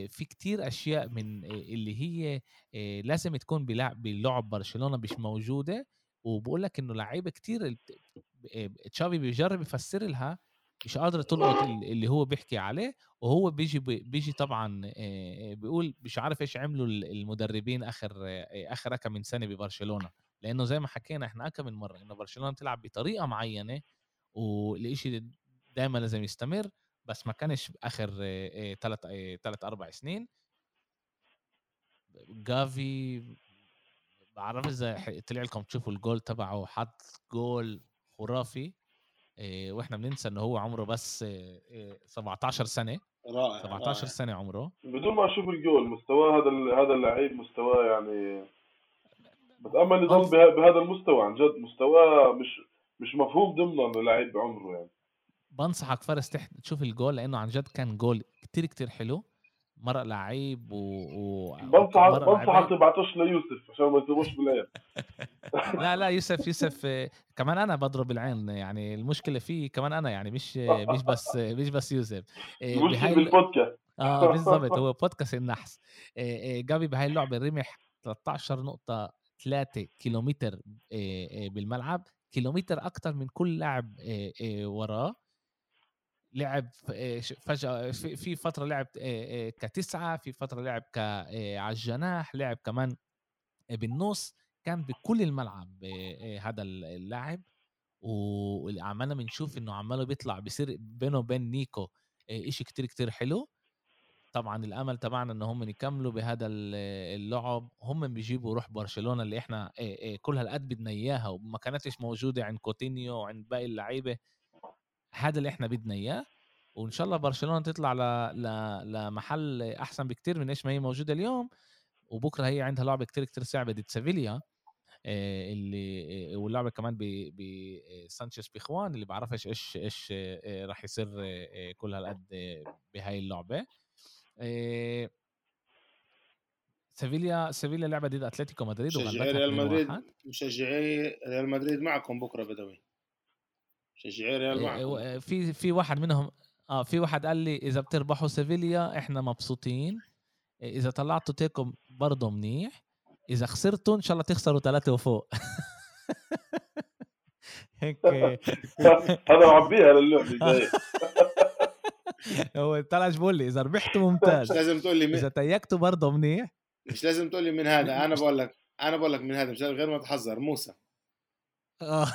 في كتير أشياء من آه، اللي هي آه، لازم تكون بلعب بلعب برشلونة مش موجودة. وبقول لك إنه لعيبة كتير آه، تشافي بيجرب يفسر لها مش قادر تلقط ال- اللي هو بيحكي عليه. وهو بيجي بي- بيجي طبعا آه، آه، بيقول مش عارف إيش عملوا ال- المدربين آخر آه، آخر كم من سنة ببرشلونة. لأنه زي ما حكينا إحنا كم من مرة إنه برشلونة بتلعب بطريقة معينة والشيء دائما لازم يستمر. بس ما كانش آخر ثلاث ثلاث أربع سنين. جافي بعرف إذا طلع لكم تشوفوا الجول تبعه حط جول خرافي وإحنا بننسى إنه هو عمره بس إيه، إيه، 17 سنة. رائع 17 رائع. سنة عمره. بدون ما أشوف الجول مستواه هذا هذا اللعيب مستواه يعني بتأمل يضل بهذا المستوى عن جد. مستواه مش مش مفهوم ضمنا للعيب بعمره يعني. بنصحك فارس تح- تشوف الجول لأنه عن جد كان جول كتير كتير حلو. مرق لعيب و, و... بنصحك بنصحك. تبعتوش ليوسف عشان ما يكتبوش بالعين لا لا يوسف يوسف كمان أنا بضرب العين يعني المشكلة فيه كمان أنا يعني مش مش بس مش بس يوسف. آه، بهاي بالبودكاست آه بالضبط هو بودكاست النحس. آه، آه، جافي بهاي اللعبة رمح 13 نقطة 3 كيلومتر بالملعب كيلومتر أكثر من كل لاعب وراه. لعب آه، فجأة في فترة لعب آه، آه، كتسعة في فترة لعب على الجناح لعب كمان بالنص كان بكل الملعب هذا اللاعب. وعمالنا بنشوف إنه عماله بيطلع بيصير بينه وبين نيكو إشي كتير كتير حلو. طبعا الأمل تبعنا ان هم يكملوا بهذا ال- اللعب. هم بيجيبوا روح برشلونة اللي إحنا كل هالقد بدنا إياها وما كانتش موجودة عند كوتينيو وعند باقي اللعيبة. هذا اللي إحنا بدنا إياه وإن شاء الله برشلونة تطلع ل... ل... لمحل أحسن بكتير من إيش ما هي موجودة اليوم. وبكرة هي عندها لعبة كتير كتير صعبة ضد سيفيليا آه، اللي آه، واللعبة كمان بسانشيز بيزخوان اللي بعرفش إيش إيش آه، راح يصير آه، آه، كل هالقد آه، بهاي اللعبة. آه، سيفيليا سيفيليا لعبة ضد أتلتيكو مدريد مشجعي ريال 2-1 مدريد مشجعي ريال مدريد معكم بكرة بدوي. مشجعي ريال إيه، معكم إيه، في في واحد منهم آه في واحد قال لي إذا بتربحوا سيفيليا إحنا مبسوطين. إيه، إذا طلعتوا تيكو برضه منيح. إذا خسرتوا إن شاء الله تخسروا ثلاثة وفوق. هيك. هذا معبيها للعبة الجايه هو طلع بقول لي؟ إذا ربحتوا مش ممتاز. لازم تقول لي إذا. تيكتوا برضه منيح. مش لازم تقول لي من هذا أنا بقول لك أنا بقول لك من هذا مش غير ما تحذر موسى. آه.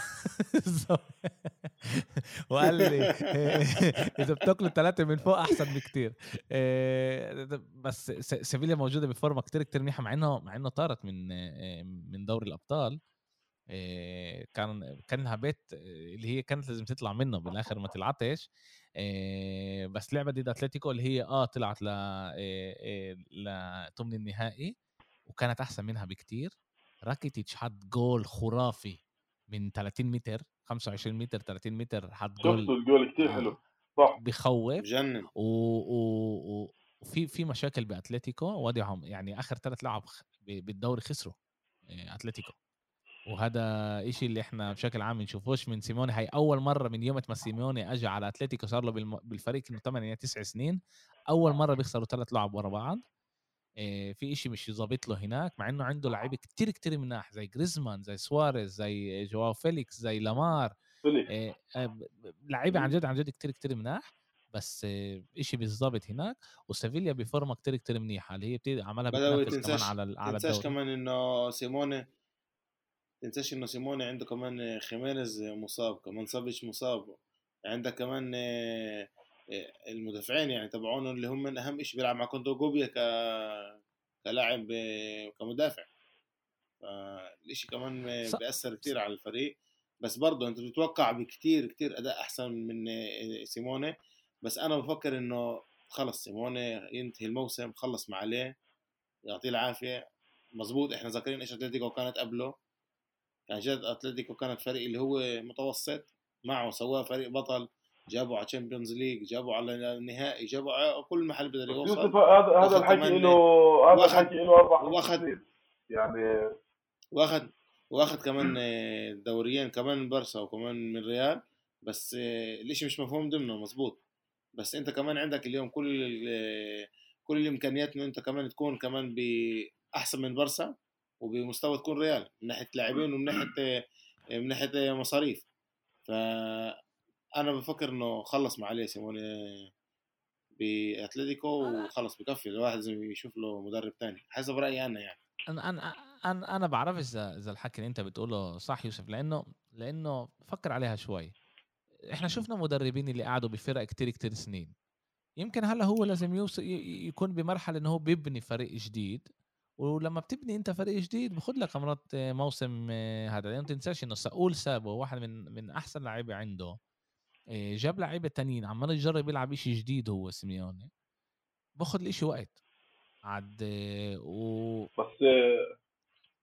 وقال لي إذا بتاكلوا ثلاثة من فوق أحسن بكتير. إيه، بس سيفيليا موجودة بفورمة كتير كتير منيحة مع إنه مع إنه طارت من إيه، من دوري الأبطال. إيه، كان كان لها بيت إيه، اللي هي كانت لازم تطلع منه بالآخر ما طلعتش إيه، بس لعبة ضد أتلتيكو اللي هي آه طلعت ل إيه، إيه، لثمن النهائي وكانت أحسن منها بكتير. راكيتيتش حط جول خرافي. من 30 متر 25 متر 30 متر حط شفته جول الجول كثير آه. حلو صح بخوف بجنن و... و... و... وفي في مشاكل بأتلتيكو وضعهم يعني آخر ثلاث لعب بالدوري خسروا إيه، أتلتيكو وهذا إشي اللي إحنا بشكل عام بنشوفوش من سيموني هاي أول مرة من يوم ما سيموني أجى على أتلتيكو صار له. بالفريق انه 8 9 سنين أول مرة بيخسروا ثلاث لعب ورا بعض في إشي مش ظابط له هناك مع إنه عنده لعيبة كتير كتير مناح زي جريزمان زي سواريز زي جواو فيليكس زي ليمار آه، ب- لعيبة عن جد عن جد كتير كتير مناح بس آه، إشي بالضبط هناك. وسيفيليا بفورمة كتير كتير منيحة اللي هي بتي- عملها بتنافس كمان على على تنساش كمان إنه سيموني تنساش إنه سيموني عنده كمان خيمينيز مصاب كمان صابش مصاب عندك كمان آه، آه، المدافعين يعني تبعونه اللي هم من أهم شيء بيلعب مع كوندو جوبيا ك كلاعب كمدافع. فالشيء كمان بيأثر كتير على الفريق. بس برضه أنت بتتوقع بكتير كتير أداء أحسن من آه، سيميوني. بس أنا بفكر إنه خلص سيميوني ينتهي الموسم خلص ما عليه يعطيه العافية. مزبوط إحنا ذاكرين إيش أتلتيكو كانت قبله. كان جد أتلتيكو كانت فريق اللي هو متوسط معه سواه فريق بطل. جابوا على Champions League جابوا على النهائي جابوا على كل محل بده يوصل. يوسف هذا هذا الحكي له هذا الحكي له أربع سنين يعني واخد واخد كمان آه، دوريين كمان من برشا وكمان من ريال. بس آه، الإشي مش مفهوم ضمنه مزبوط بس أنت كمان عندك اليوم كل ال- كل الإمكانيات إنه أنت كمان تكون كمان بأحسن من برشا وبمستوى تكون ريال من ناحية لاعبين ومن ناحية آه، من ناحية مصاريف. فانا بفكر إنه خلص مع عليه سيموني بأتلتيكو وخلص بكفي الواحد لازم يشوف له مدرب تاني حسب رأيي أنا يعني. أنا أنا أنا أنا بعرف إذا إذا الحكي اللي أنت بتقوله صح يوسف لأنه لأنه فكر عليها شوي. إحنا شفنا مدربين اللي قعدوا بفرق كتير كتير سنين. يمكن هلأ هو لازم يوصل يكون بمرحلة إنه هو بيبني فريق جديد. ولما بتبني أنت فريق جديد بخد لك مرات موسم آه، هذا لأنه تنساش إنه ساول سابو واحد من من أحسن لعيبه عنده. جاب لعيبة تانيين عمال يجرب يلعب شيء جديد هو سيميوني. باخذ الإشي وقت. عاد آه، و بس آه،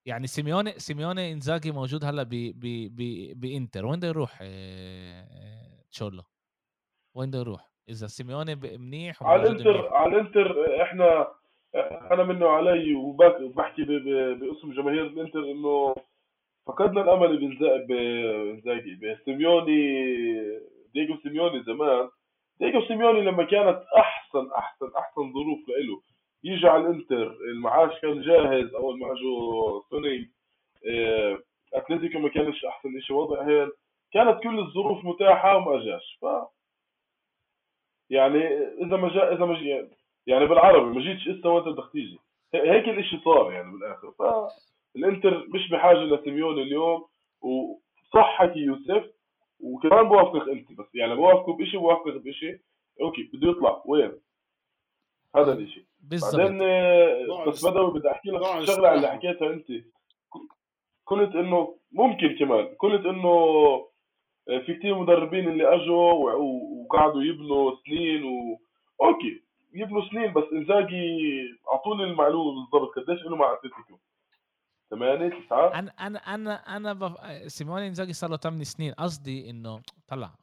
يعني سيميوني سيميوني إنزاجي موجود هلأ ب ب ب بإنتر. وين بده يروح آه، آه، تشولو؟ وين بده يروح؟ إذا سيميوني منيح على الإنتر. على الإنتر إحنا أنا منه علي وبحكي باسم جماهير الإنتر إنه فقدنا الأمل بانزاجي بسيميوني ديجو سيميوني زمان ديجو سيميوني لما كانت أحسن أحسن أحسن ظروف له يجي على الإنتر المعاش كان جاهز أول ما أجوا سوني آه، أتلتيكو ما كانش أحسن شيء وضع هيك كانت كل الظروف متاحة وما جاش ف يعني إذا ما جاء إذا ما جاء يعني بالعربي ما جيتش اسا وأنت بدك تيجي. هي- هيك الإشي صار يعني بالآخر. فالانتر مش بحاجة لسيميوني اليوم وصح حكي يوسف وكمان بوافقك انت بس يعني بوافقه بشيء بوافقك بشيء okay بده يطلع وين؟ هذا الشيء بالضبط. بعدين آه، بس بدوي بدي أحكي لك شغلة اللي. حكيتها انت. قلت إنه ممكن كمان. قلت إنه آه، في كثير مدربين اللي أجوا وقعدوا يبنوا سنين و okay يبنوا سنين بس إنزاجي أعطوني المعلومة بالضبط قديش له مع اتلتيكو ثمانية تسعة. أنا أنا أنا أنا بف... سيميوني إنزاجي صار له 8 سنين. قصدي إنه طلع.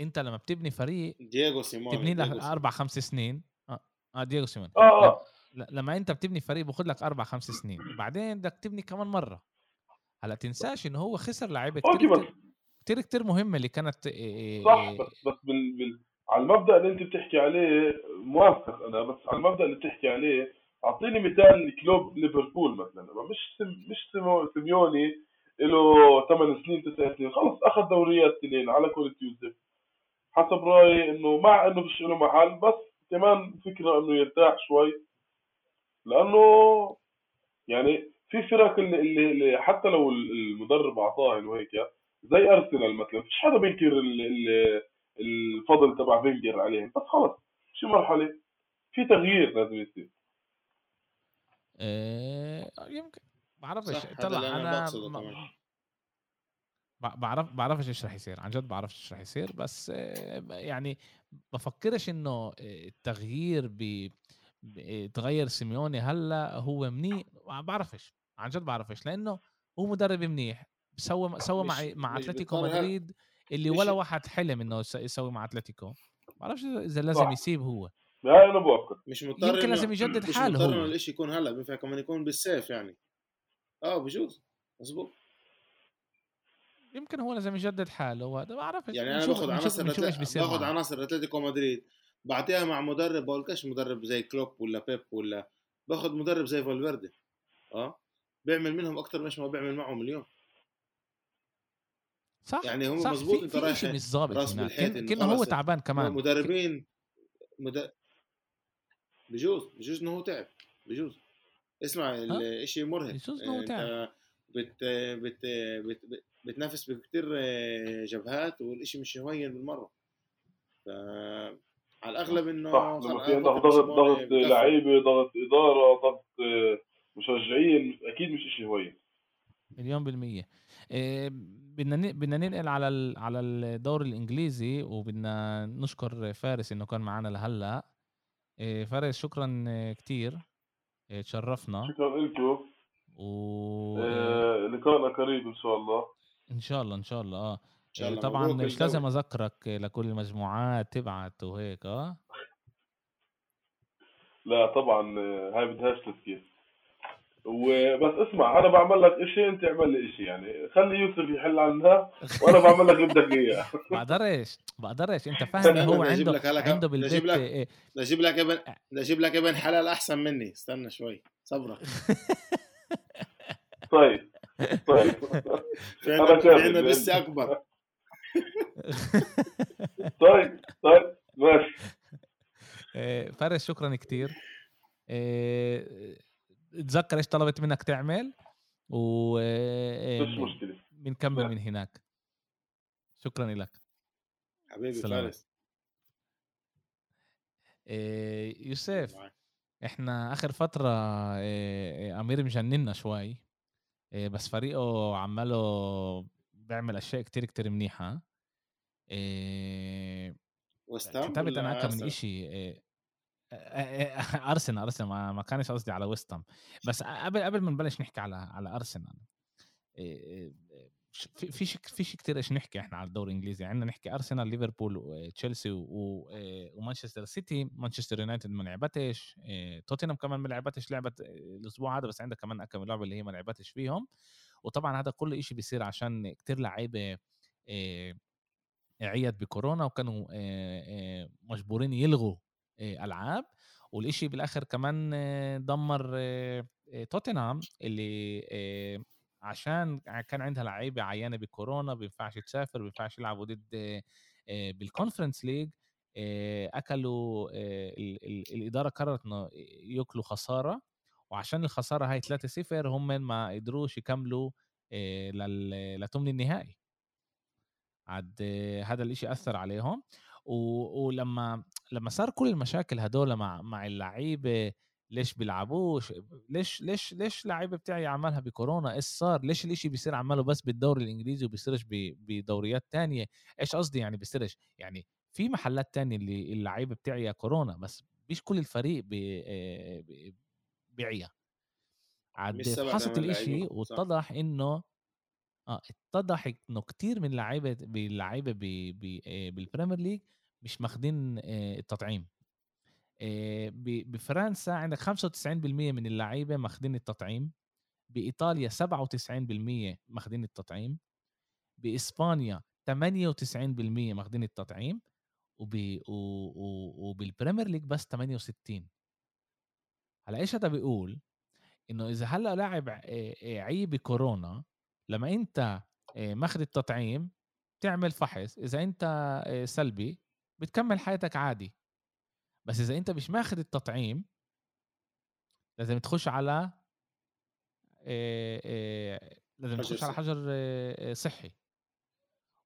أنت لما بتبني فريق دييغو سيميوني تبني لك سيميوني. أربع خمس سنين. آه, آه دييغو سيميون آه آه. ل- لما أنت بتبني فريق باخذ لك أربع خمس سنين. بعدين بدك تبني كمان مرة. هلأ تنساش إنه هو خسر لعيبة okay كتير بس كتير, كتير كتير مهمة اللي كانت إيه صح إيه بس بس بال... بال... على المبدأ اللي أنت بتحكي عليه موافق أنا بس على المبدأ اللي بتحكي عليه أعطيني مثال كلوب ليفربول مثلا. مش سم... مش. سيميوني له 8 سنين 9 سنين. خلص أخذ دوريات سنين على كل يوسف حسب رأيي إنه مع إنه فيش له محل بس كمان فكرة إنه يرتاح شوي. لأنه يعني في فرق اللي, اللي, اللي حتى لو المدرب أعطاه إنه هيك زي أرسنال مثلا. فيش حدا بينكر ال- ال- الفضل تبع فينجر عليهم بس خلص. شي مرحلة. في تغيير لازم يصير. إيه يمكن. بعرفش صح هذا طلع أنا ما- بعرف بعرفش إيش رح يصير. عن جد بعرفش إيش رح يصير. بس آه، يعني بفكرش إنه آه، التغيير ب آه، تغير سيميوني هلأ هو منيح. ما بعرفش. عن جد بعرفش. لأنه هو مدرب منيح. سوى سوى مع مع أتلتيكو. مدريد اللي ولا واحد حلم إنه يس- يسوي مع أتلتيكو. بعرفش إذا لازم. يسيب هو. هاي أنا بوافق مش مضطر يمكن لازم يجدد مش حاله مضطر هو. إنه الإشي يكون هلأ بينفع كمان يكون بالسيف يعني. آه بجوز. مزبوط يمكن هو لازم يجدد حاله وهذا ما بعرفش يعني أنا باخذ عناصر باخذ. عناصر أتلتيكو مدريد. بعطيها مع مدرب بقولكش مدرب زي كلوب ولا بيب ولا باخذ مدرب زي فالفيردي. آه. بيعمل منهم أكثر مش ما بيعمل معهم اليوم. صح يعني هم أنت في رايح شيء مش ظابط راس هناك. بالحيط كأنه هو تعبان كمان. مدربين مد... بجوز بجوز إنه هو تعب بجوز. اسمع الشيء مرهق. بجوز إنه هو تعب. بت... بت... بت... بت... بتنافس بكتير جبهات والشيء مش هين بالمرة ف على الأغلب إنه صح لما في عندك ضغط ضغط. لعيبة ضغط إدارة ضغط آه، مشجعين أكيد مش إشي هوين. مليون بالمية. إيه، بدنا بدنا ننقل على ال- على الدوري الإنجليزي وبدنا نشكر فارس إنه كان معنا لهلأ. فارس شكرا كتير. إيه، تشرفنا شكرا لكم. و آه، لقائنا قريب إن شاء الله. إن شاء الله إن شاء الله. آه شاء الله طبعا مش لازم. أذكرك لكل المجموعات تبعت وهيك آه؟ لا طبعا آه، هاي بدهاش تفكير وبس اسمع أنا بعمل لك إشي أنت اعمل لي إشي يعني. خلي يوسف يحل عنها وأنا بعمل لك اللي بدك إياه. بقدرش بقدرش. أنت فاهم هو عنده لك عنده بالبيت لك- إيه، أجيب لك ابن أجيب لك ابن حلال أحسن مني. استنى شوي. صبرك. طيب. طيب. يعني. بس أكبر. طيب طيب ماشي إيه، فارس شكرا كتير. إيه، تذكر إيش طلبت منك تعمل؟ و إيه، مش مشكلة. بنكمل من هناك. شكرا لك. حبيبي سلام. فارس. إيه، يوسف. إحنا آخر فترة إيه، إيه، أمير مجننا شوي. إيه، بس فريقه عماله بيعمل أشياء كتير كتير منيحة. إيه، كتبت أنا كم من؟ إشي إيه، أرسنال أرسنال ما كانش قصدي على ويستام بس قبل قبل ما نبلش نحكي على على أرسنال في في شيء في شيء كثير إيش نحكي إحنا على الدوري الإنجليزي. عندنا نحكي أرسنال ليفربول إيه، ومانشستر سيتي. مانشستر يونايتد ما لعبتش توتنهام كمان ما لعبتش لعبة الأسبوع هذا بس عندك كمان كم لعبة اللي هي ما لعبتش فيهم. وطبعا هذا كل شيء بيصير عشان كتير لعيبة عيت بكورونا وكانوا مجبورين يلغوا ألعاب والإشي بالآخر كمان آه، دمر آه، آه، توتنهام اللي آه، عشان كان عندها لعيبة عيانة بكورونا بينفعش تسافر بينفعش يلعبوا ضد آه، آه، بالكونفرنس ليج آه، أكلوا آه، ال- ال- الإدارة قررت إنه يأكلوا خسارة وعشان الخسارة هاي 3-0 هم ما قدروش يكملوا آه، لثمن النهائي. عاد آه، هذا الإشي أثر عليهم. و... ولما لما صار كل المشاكل هدول مع مع اللعيبة ليش بيلعبوش؟ ليش ليش ليش لعيبة بتاعي عملها بكورونا؟ إيش صار؟ ليش الإشي بيصير عماله بس بالدوري الإنجليزي وبيصيرش بدوريات تانية؟ إيش قصدي يعني بيصيرش؟ يعني في محلات تانية اللي اللعيبة بتعيا كورونا بس مش كل الفريق بي بيعيا. عاد فحصت الإشي واتضح إنه آه اتضح إنه كتير من اللعيبة باللعيبه بال Premier League مش ماخدين التطعيم. بفرنسا عندك 95% من اللعيبة ماخدين التطعيم. بإيطاليا 97% ماخدين التطعيم. بإسبانيا 98% ماخدين التطعيم. وب... وبال Premier League بس 68 هلا إيش هذا بيقول؟ إنه إذا هلأ لاعب عيي بكورونا لما أنت ماخذ التطعيم تعمل فحص إذا أنت سلبي بتكمل حياتك عادي. بس إذا أنت مش ماخذ التطعيم لازم تخش على لازم تخش على حجر صحي.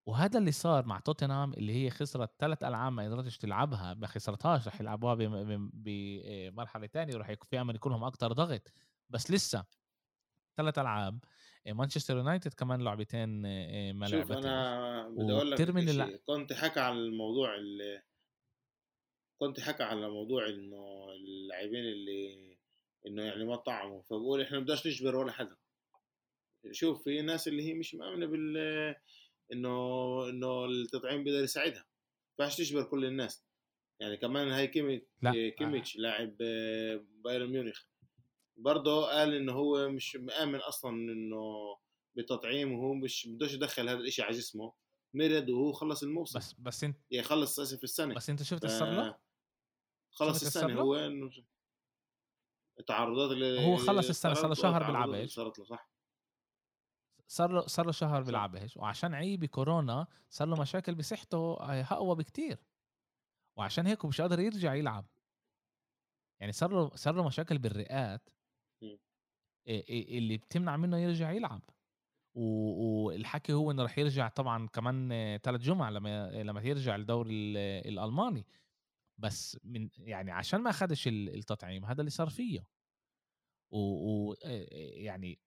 وهذا اللي صار مع توتنهام اللي هي خسرت ثلاث ألعاب ما قدرتش تلعبها ما خسرتهاش رح يلعبوها بمرحله ثانية يكون في امل يكون لهم أكثر ضغط. بس لسه ثلاث ألعاب مانشستر يونايتد كمان لعبتين ما شوف أنا بدي أقول لك من كنت حكى عن الموضوع اللي كنت حكى على موضوع إنه اللاعبين اللي إنه يعني ما طعموا فبقول إحنا بدناش نجبر ولا حدا. شوف في ناس اللي هي مش مآمنة بال إنه إنه التطعيم بيقدر يساعدها. ما تجبر كل الناس. يعني كمان هاي كيميتش لا. كيميتش لاعب بايرن ميونخ. برضه قال إنه هو مش مآمن أصلا إنه بالتطعيم وهو مش بدوش يدخل هذا الإشي على جسمه مرض وهو خلص الموسم. بس بس انت يعني خلص في السنة. بس أنت شفت ف... له؟ خلص السنة. هو إنه التعرضات اللي هو خلص السنة صار له شهر بيلعبش صارت له صح. صار له صار له شهر بيلعبش وعشان عيب بكورونا صار له مشاكل بصحته أقوى بكتير. وعشان هيك مش قادر يرجع يلعب. يعني صار له صار له مشاكل بالرئات. اللي بتمنع منه يرجع يلعب. والحكي هو إنه رح يرجع طبعا كمان ثلاث جمع لما لما يرجع الدوري الألماني. بس من يعني عشان ما اخذش التطعيم هذا اللي صار فيه. و, يعني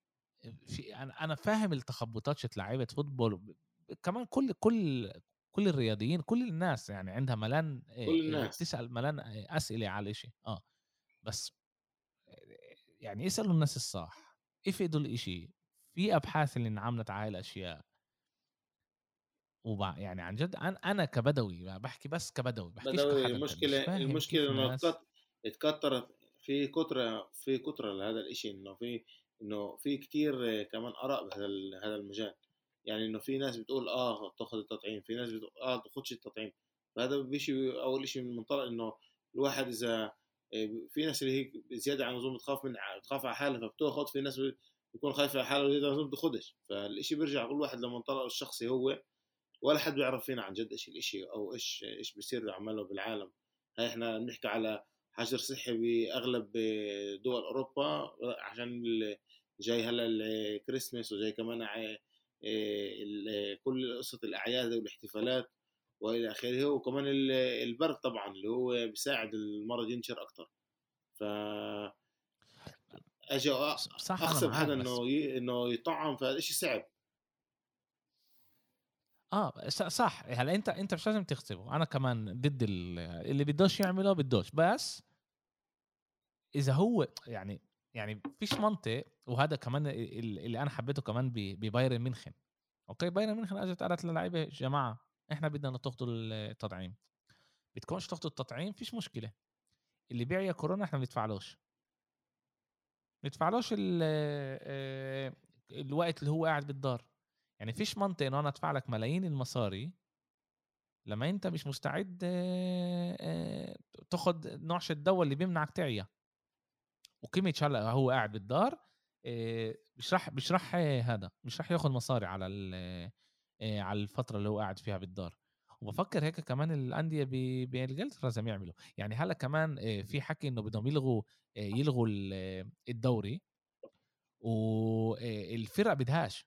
في أنا أنا فاهم التخبطات شت لعيبة فوتبول. كمان كل كل كل الرياضيين كل الناس يعني عندها ملان كل الناس. تسال ملان أسئلة على الاشي آه. بس يعني اسالوا الناس الصح افقدوا الاشي في أبحاث اللي انعملت على الأشياء؟ وبع يعني عن جد أنا كبدوي بحكي بس كبدوي بحكي بدوي المشكلة المشكلة إنه اتكتر في كترة في كترة لهذا الإشي إنه في إنه في كتير كمان آراء بهذا هذا المجال. يعني إنه في ناس بتقول آه تاخذ التطعيم في ناس بتقول آه تاخذش التطعيم. فهذا بيجي أول شيء من منطلق إنه الواحد إذا في ناس اللي هي زيادة عن اللزوم بتخاف من بتخاف على حالها فبتأخذ في ناس بيكون خايف على حاله زياده عن اللزوم بتاخذش فالشيء بيرجع كل واحد لمنطلقه الشخصي هو ولا حد بيعرف فينا عن جد إيش الإشي أو إيش إيش بيصير عمله بالعالم. هاي إحنا بنحكي على حجر صحي بأغلب دول أوروبا عشان جاي هلأ الكريسماس وجاي كمان كل قصة الأعياد والإحتفالات. وإلى آخره. وكمان البرد طبعا اللي هو بيساعد المرض ينشر أكثر ف أجي اغصب حدا إنه إنه يطعم فهذا شيء صعب. آه صح. هلأ أنت أنت مش لازم تغصبه أنا كمان ضد اللي بدوش يعمله بدوش بس إذا هو يعني يعني فيش منطق. وهذا كمان اللي أنا حبيته كمان ببايرن ميونخن. okay؟ بايرن ميونخن أجت قالت للعيبة جماعة إحنا بدنا تاخذوا التطعيم بتكونش تاخذوا التطعيم فيش مشكلة. اللي بيعيا كورونا إحنا ما بندفعلوش. ندفعلوش آه، الوقت اللي هو قاعد بالدار. يعني فيش منطق انه أنا أدفع لك ملايين المصاري لما أنت مش مستعد تاخذ نوعش الدواء اللي بيمنعك تعيا. وكيميتش هلا هو قاعد بالدار مش راح مش راح هذا مش راح ياخذ مصاري على على الفترة اللي هو قاعد فيها بالدار. وبفكر هيك كمان الانديه بإنجلترا لازم يعملوا. يعني هلأ كمان في حكي إنه بدهم يلغوا يلغوا الدوري. والفرق بدهاش.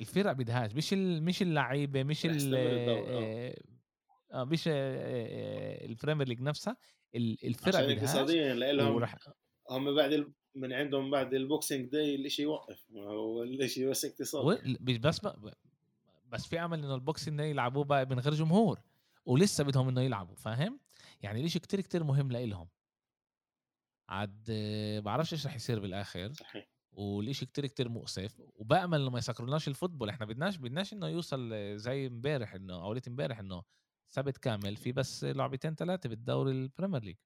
الفرق بدهاش. مش مش اللعيبة مش ال آه. مش آه، آه، ال Premier League نفسها. ال- الفرق عشان اقتصاديا لهم ورح هم بعد ال... من عندهم بعد ال Boxing Day الإشي يوقف هو الإشي بس مش بس بس في امل إنه ال Boxing إنه يلعبوه بقى من غير جمهور ولسه بدهم إنه يلعبوا فاهم؟ يعني الإشي كتير كتير مهم لإلهم. عاد بعرفش إيش رح يصير بالآخر صحيح. والإشي كتير كتير مؤسف وبأمل إنه ما يسكروناش ال football. إحنا بدناش بدناش إنه يوصل زي إمبارح إنه اوليت إمبارح إنه سبت كامل في بس لعبتين ثلاثة بالدوري ال Premier League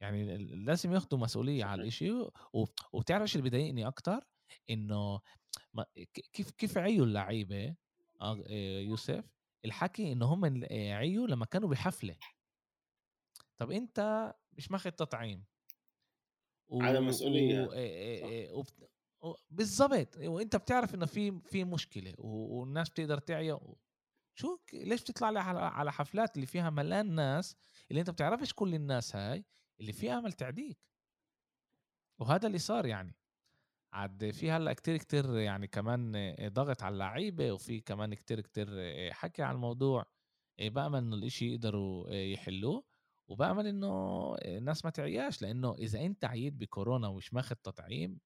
يعني لازم ياخدوا مسؤولية على صحيح. الإشي و- وبتعرف اللي بضايقني أكتر؟ إنه كيف كيف عيوا اللعيبة؟ آه، آه، يوسف الحكي إنه هم آه، عيوا لما كانوا بحفلة. طب أنت مش ماخذ تطعيم. و... عدم مسؤولية. و... و... بالضبط. وأنت بتعرف إنه في في مشكلة و... والناس بتقدر تعيا شو ك- ليش بتطلع لي على على حفلات اللي فيها ملان ناس؟ اللي أنت بتعرفش كل الناس هاي؟ اللي فيها أمل تعديك. وهذا اللي صار يعني. عاد في هلأ كتير كتير يعني كمان ضغط على اللعيبة وفي كمان كتير كتير حكي على الموضوع. آه، بأمل إنه الإشي يقدروا آه، يحلوه. وبأمل إنه الناس ما تعياش. لأنه إذا أنت عييت بكورونا ومش ماخذ تطعيم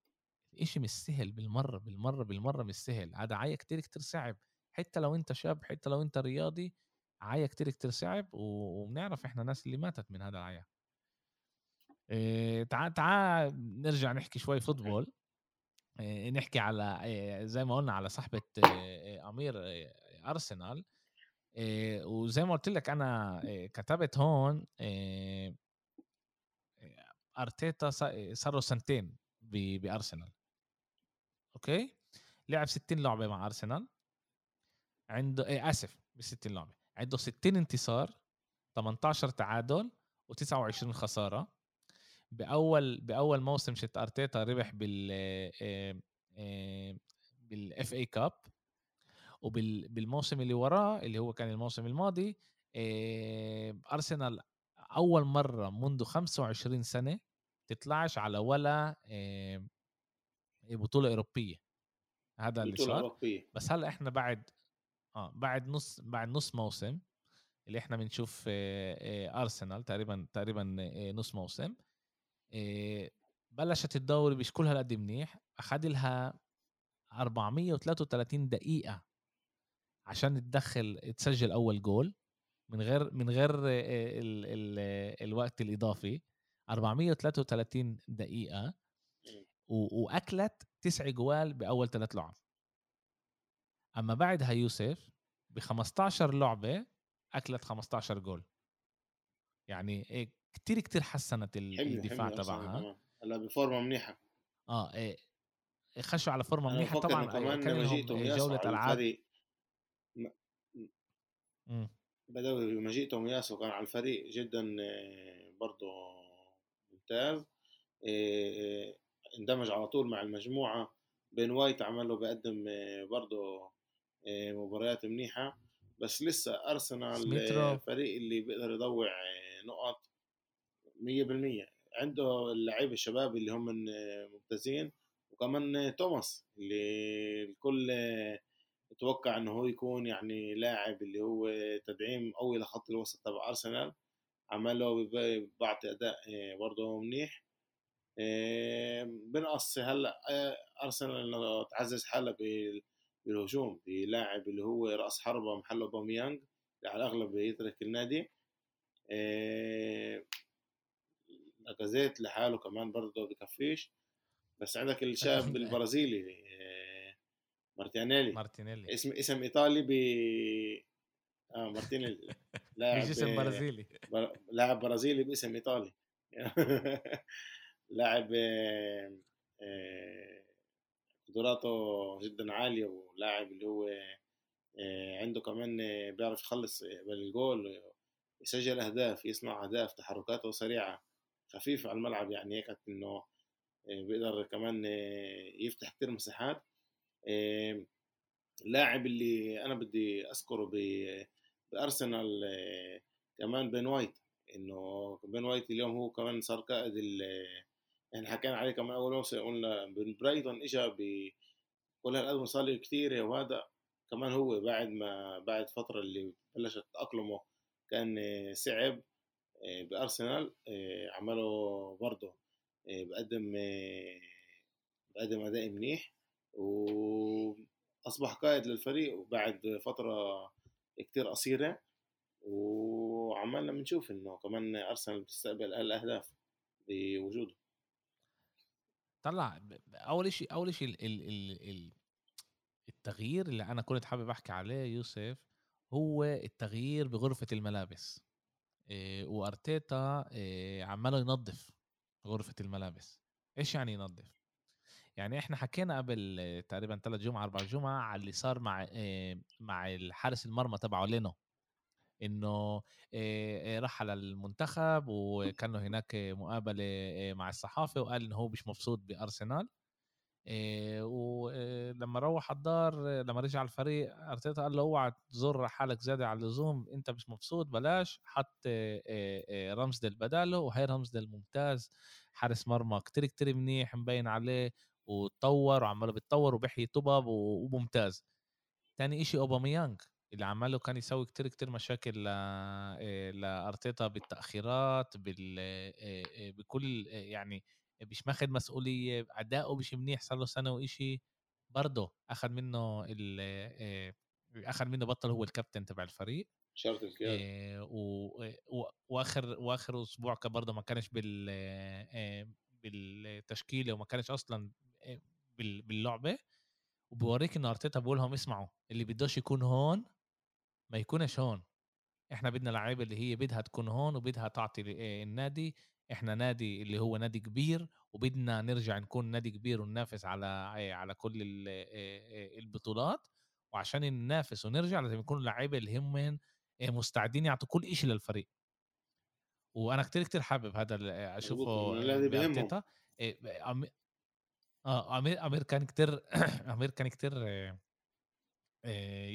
الإشي مش سهل بالمرة بالمرة بالمرة مش سهل. هذا عيا كتير كتير صعب. حتى لو أنت شاب حتى لو أنت رياضي عيا كتير كتير صعب. وبنعرف إحنا ناس اللي ماتت من هذا العيا. إيه، تعال تعال نرجع نحكي شوي فوتبول. إيه، نحكي على إيه، زي ما قلنا على صاحبة إيه، أمير أرسنال. وزي ما قلت لك أنا كتبت هون أرتيتا صا- صار له سنتين بأرسنال. أوكي؟ لعب 60 لعبة مع أرسنال. عنده آسف ب 60 لعبة. عنده 60 انتصار 18 تعادل و29 خسارة. بأول بأول موسم تحت أرتيتا ربح بال بال FA Cup وبالموسم اللي وراه اللي هو كان الموسم الماضي آه، أرسنال أول مرة منذ 25 سنة تطلعش على ولا آه، بطولة أوروبية. هذا اللي صار. أوروبية. بس هلأ إحنا بعد آه بعد نص بعد نص موسم اللي إحنا بنشوف آه، آه، أرسنال تقريبا تقريبا آه، نص موسم آه، بلشت الدوري مش كل هالقد منيح اخذ لها 433 دقيقة عشان تدخل تسجل أول جول من غير من غير آه، ال ال الوقت الإضافي. 433 دقيقة و- وأكلت تسع جوال بأول ثلاث لعب. أما بعدها يوسف ب 15 لعبة أكلت 15 جول. يعني إيه كتير كتير حسنت الدفاع أرسنال تبعها. هلا بفورمة منيحة. آه إيه خشوا على فورمة منيحة طبعا كمان جولة ألعاب. الفريق مم. بدوي مجيئتهم ياسو كان على الفريق جدا آه، برضه ممتاز. آه، آه، اندمج على طول مع المجموعة. بين وايت عمل له بقدم آه، برضه آه، مباريات منيحة. بس لسه أرسنال سميثرو. آه، فريق اللي بيقدر يضوع آه، نقط. 100% عنده اللعيبة الشباب اللي هم ممتازين وكمان توماس اللي الكل أتوقع إنه هو يكون يعني لاعب اللي هو تدعيم قوي لخط الوسط تبع أرسنال. عمله ب- بعطي أداء آه، برضه منيح. آه، بنقص هلأ آه، أرسنال إنه تعزز حالها بال- بالهجوم بلاعب اللي هو رأس حربة محله بوميانج اللي على الأغلب يترك النادي. لاكازيت لحاله كمان برضه بكفيش بس عندك الشاب البرازيلي آه، مارتيانيلي مارتينيلي. اسم اسم إيطالي ب آه مارتينيلي. لاعب مش اسم برازيلي. بر... لاعب برازيلي باسم إيطالي. لاعب آه، آه، قدراته جدا عالية ولاعب اللي هو عنده كمان بيعرف يخلص بالجول يسجل أهداف يصنع أهداف تحركاته سريعة. خفيف على الملعب يعني هيك إنه آه، بيقدر كمان آه، يفتح كتير مساحات. اللاعب اللي أنا بدي أذكره بأرسنال آه، كمان بن وايت. إنه بين وايت اليوم هو كمان صار قائد إحنا حكينا عليه كمان أول موسم قلنا برايتون اجى ب كل هالقد مصاري كثيره وهذا كمان هو بعد ما بعد فترة اللي بلشت تأقلمه كان صعب. آه، بأرسنال آه، عمله برضه بقدم بقدم أداء منيح وأصبح قائد للفريق بعد فترة كتير قصيرة. وعمالنا بنشوف إنه كمان أرسنال بتستقبل أقل أهداف بوجوده. طلع أول شيء أول شيء ال ال ال التغيير اللي أنا كنت حابب أحكي عليه يوسف هو التغيير بغرفة الملابس. وأرتيتا إيه عماله ينظف غرفة الملابس. إيش يعني ينظف؟ يعني إحنا حكينا قبل تقريبا ثلاث جمعة أربع جمعة على اللي صار مع إيه مع الحارس المرمى تبعه لينو. إنه راح على المنتخب وكان هناك مقابلة مع الصحافة وقال إنه هو مش مبسوط بأرسنال. ولما روح الدار لما رجع الفريق أرتيتا قال له أوعى تزور حالك زيادة على اللزوم أنت مش مبسوط بلاش حط رمزديل بداله وهي رمزديل ممتاز حارس مرمى كتير كتير منيح مبين عليه وتطور وعماله بيتطور وبيحيي طبب وممتاز. تاني إشي أوباميانج اللي عمله كان يسوي كتير كتير مشاكل آه، لأرتيتا بالتأخيرات بال آه، آه، بكل يعني مش ماخد مسؤوليه أداؤه مش منيح صار له سنة وإشي برضه اخذ منه ال اخذ منه بطل هو الكابتن تبع الفريق. شرط القيادة وآخر وآخر أسبوع برضه ما كانش بال بالتشكيلة وما كانش أصلا باللعبة. وبوريك انه أرتيتا بقول لهم اسمعوا اللي بدوش يكون هون ما يكونش هون. إحنا بدنا لعيبة اللي هي بدها تكون هون وبدها تعطي النادي إحنا نادي اللي هو نادي كبير وبدنا نرجع نكون نادي كبير وننافس على على كل البطولات وعشان ننافس ونرجع لازم يكون اللعيبة اللي هم مستعدين يعطوا كل شيء للفريق. وأنا كتير كتير حابب هذا أشوفه بأرتيتا. آه امير أمير كان كتير أمير كان كتير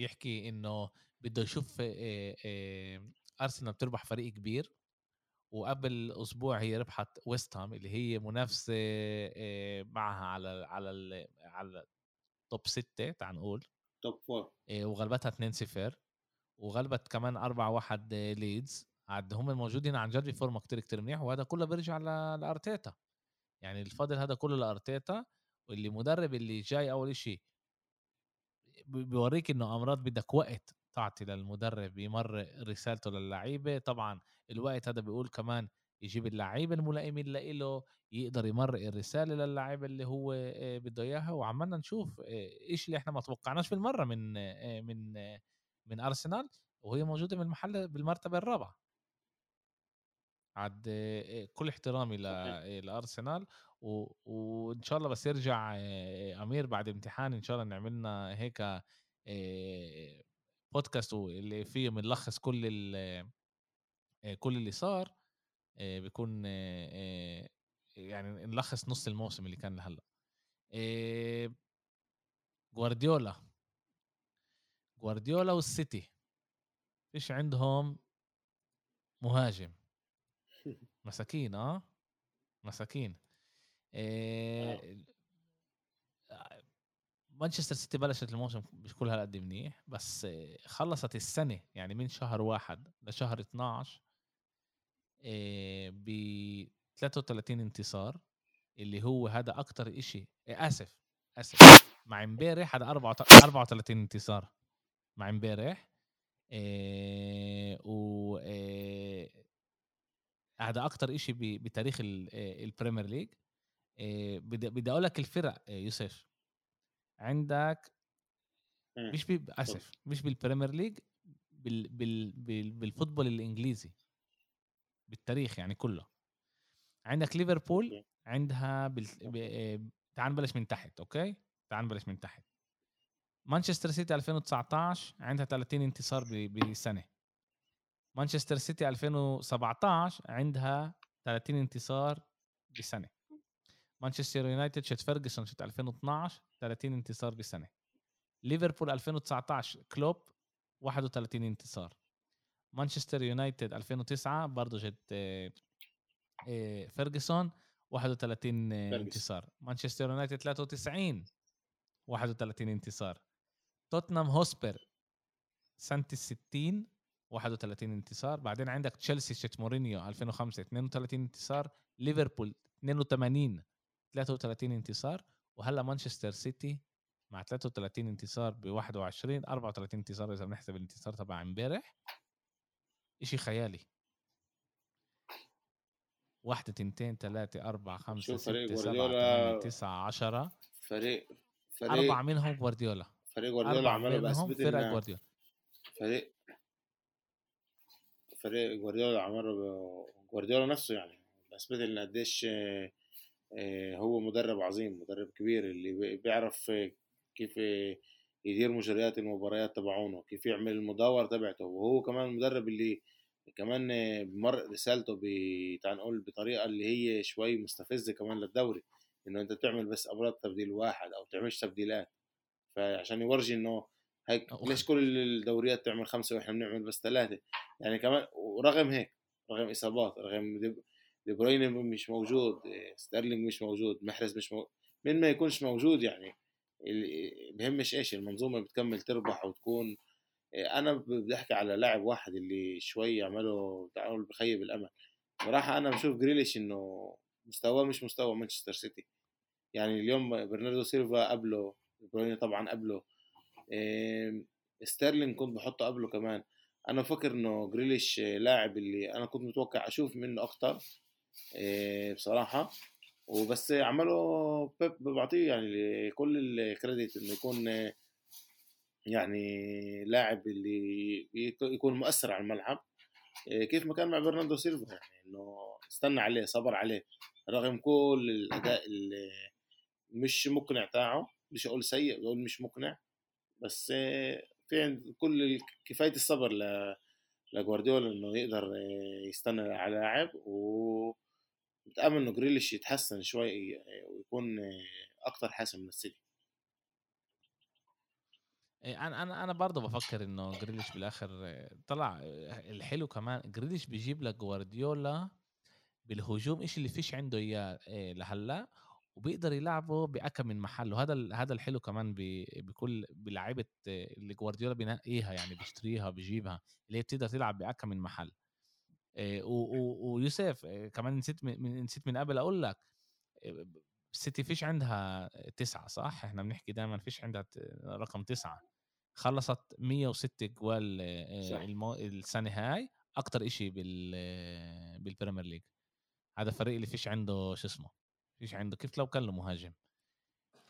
يحكي إنه بده يشوف أرسنال بتربح فريق كبير. وقبل أسبوع هي ربحت ويست هام اللي هي منافسة معها على على على توب 6 تعال نقول. توب 4 وغلبتها 2 0 وغلبت كمان 4 1 ليدز عاد هم الموجودين عن جد بفورمة كتير كتير منيح وهذا كله بيرجع لأرتيتا. يعني الفضل هذا كله لأرتيتا واللي مدرب اللي جاي أول شيء بيوريك إنه أمراض بدك وقت تعطي للمدرب يمر رسالته للعيبة. طبعا الوقت هذا بيقول كمان يجيب اللعيبه الملائمين له يقدر يمرق الرسالة للعيبه اللي هو آه، بده إياها. وعملنا نشوف إيش اللي إحنا ما توقعناش بالمرة من آه، من آه، من أرسنال وهي موجودة من المحل بالمرتبة الرابعة. عاد كل احترامي لأرسنال. وإن شاء الله بس يرجع أمير بعد امتحان. إن شاء الله نعملنا هيك بودكاست اللي فيه بنلخص كل كل اللي صار بيكون يعني نلخص نص الموسم اللي كان لهلأ. جوارديولا. جوارديولا والسيتي. فيش عندهم مهاجم. مساكين آه؟ مساكين. إيه مانشستر سيتي بلشت الموسم مش كل هالقد منيح بس خلصت السنة يعني من شهر واحد لشهر 12 ب 33 انتصار اللي هو هذا أكتر إشي إيه آسف آسف مع إمبارح هذا 34 انتصار مع إمبارح إيه و هذا أكتر إشي بتاريخ ال Premier League بدي أقول لك الفرق يوسف. عندك مش بي... آسف مش بال Premier League بال... بال... بال... بال football الإنجليزي. بالتاريخ يعني كله. عندك ليفربول عندها بال... ب... تعال نبلش من تحت أوكي؟ تعال نبلش من تحت. مانشستر سيتي 2019 عندها 30 انتصار بسنة. مانشستر سيتي 2017 عندها 30 انتصار بسنة. مانشستر يونايتد تحت فيرجسون تحت 2012 30 انتصار بسنة. ليفربول 2019 كلوب 31 انتصار. مانشستر يونايتد 2009 برضه تحت فيرجسون 31 انتصار. مانشستر يونايتد 93 31 انتصار. توتنهام هوتسبير سنة ال 60 31 انتصار. بعدين عندك تشيلسي تحت مورينيو 2005 32 انتصار. ليفربول 82 33 انتصار. وهلا مانشستر سيتي مع 33 انتصار ب 21 34 انتصار إذا بنحسب الانتصار تبع امبارح. إشي خيالي. واحدة تنتين ثلاثة أربعة خمسة ستة سبعة ثمانية تسعة عشرة. فريق فريق أربعة منهم جوارديولا. فريق جوارديولا عمله بأثبت فرق جوارديولا. فريق فريق جوارديولا عمله ب- جوارديولا نفسه يعني بأثبت إن قديش آه، هو مدرب عظيم مدرب كبير اللي بي- بيعرف كيف يدير مجريات المباريات تبعونه كيف يعمل المداورة تبعته وهو كمان المدرب اللي كمان بمر رسالته ب تعال نقول بطريقة اللي هي شوي مستفزة كمان للدوري إنه أنت تعمل بس ابرز تبديل واحد أو تعملش تبديلات فعشان يورجي إنه هيك. ليش كل الدوريات تعمل خمسة وإحنا بنعمل بس ثلاثة يعني كمان ورغم هيك رغم إصابات رغم دي- دي بروين مش موجود إيه، ستيرلينج مش موجود محرز مش موجود من ما يكونش موجود يعني بهمش إيش المنظومة بتكمل تربح وتكون أنا بدي احكي على لاعب واحد اللي شوي عمله تعال بخيب الأمل. صراحة أنا بشوف جريليش إنه مستواه مش مستوى مانشستر سيتي. يعني اليوم برناردو سيلفا قبله بروين طبعا قبله ستيرلينج كنت بحطه قبله كمان. أنا فاكر إنه جريليش آه، لاعب اللي أنا كنت متوقع أشوف منه أكتر إيه، بصراحة وبس عمله بيب بعطيه يعني كل ال credit إنه يكون يعني لاعب اللي يك- يكون مؤثر على الملعب. كيف ما كان مع برناردو سيلفا يعني إنه استنى عليه صبر عليه. رغم كل الأداء اللي مش مقنع تاعه مش أقول سيء بقول مش مقنع. بس في عند كل كفاية الصبر ل لجوارديولا إنه يقدر يستنى على لاعب ومتامل إنه جريليش يتحسن شوي آه، ويكون أكتر حاسم من السيتي. إيه، أنا أنا أنا برضه بفكر إنه جريليش بالآخر طلع الحلو كمان جريليش بيجيب لك جوارديولا بالهجوم إيش اللي فيش عنده إياه إيه، لهلأ وبيقدر يلعبه بأكم من محل وهذا هذا الحلو كمان بكل بلعيبة اللي جوارديولا بينقيها يعني بيشتريها بيجيبها اللي هي بتقدر تلعب بأكم من محل. ويوسف إيه، كمان نسيت من نسيت من قبل أقول لك إيه، السيتي فيش عندها تسعة صح؟ إحنا بنحكي دائما فيش عندها رقم تسعة. خلصت 106 جوال آه،. المو... السنة هاي أكتر إشي بال آه، بال Premier League. هذا فريق اللي فيش عنده شو اسمه فيش عنده كيف لو كان له مهاجم.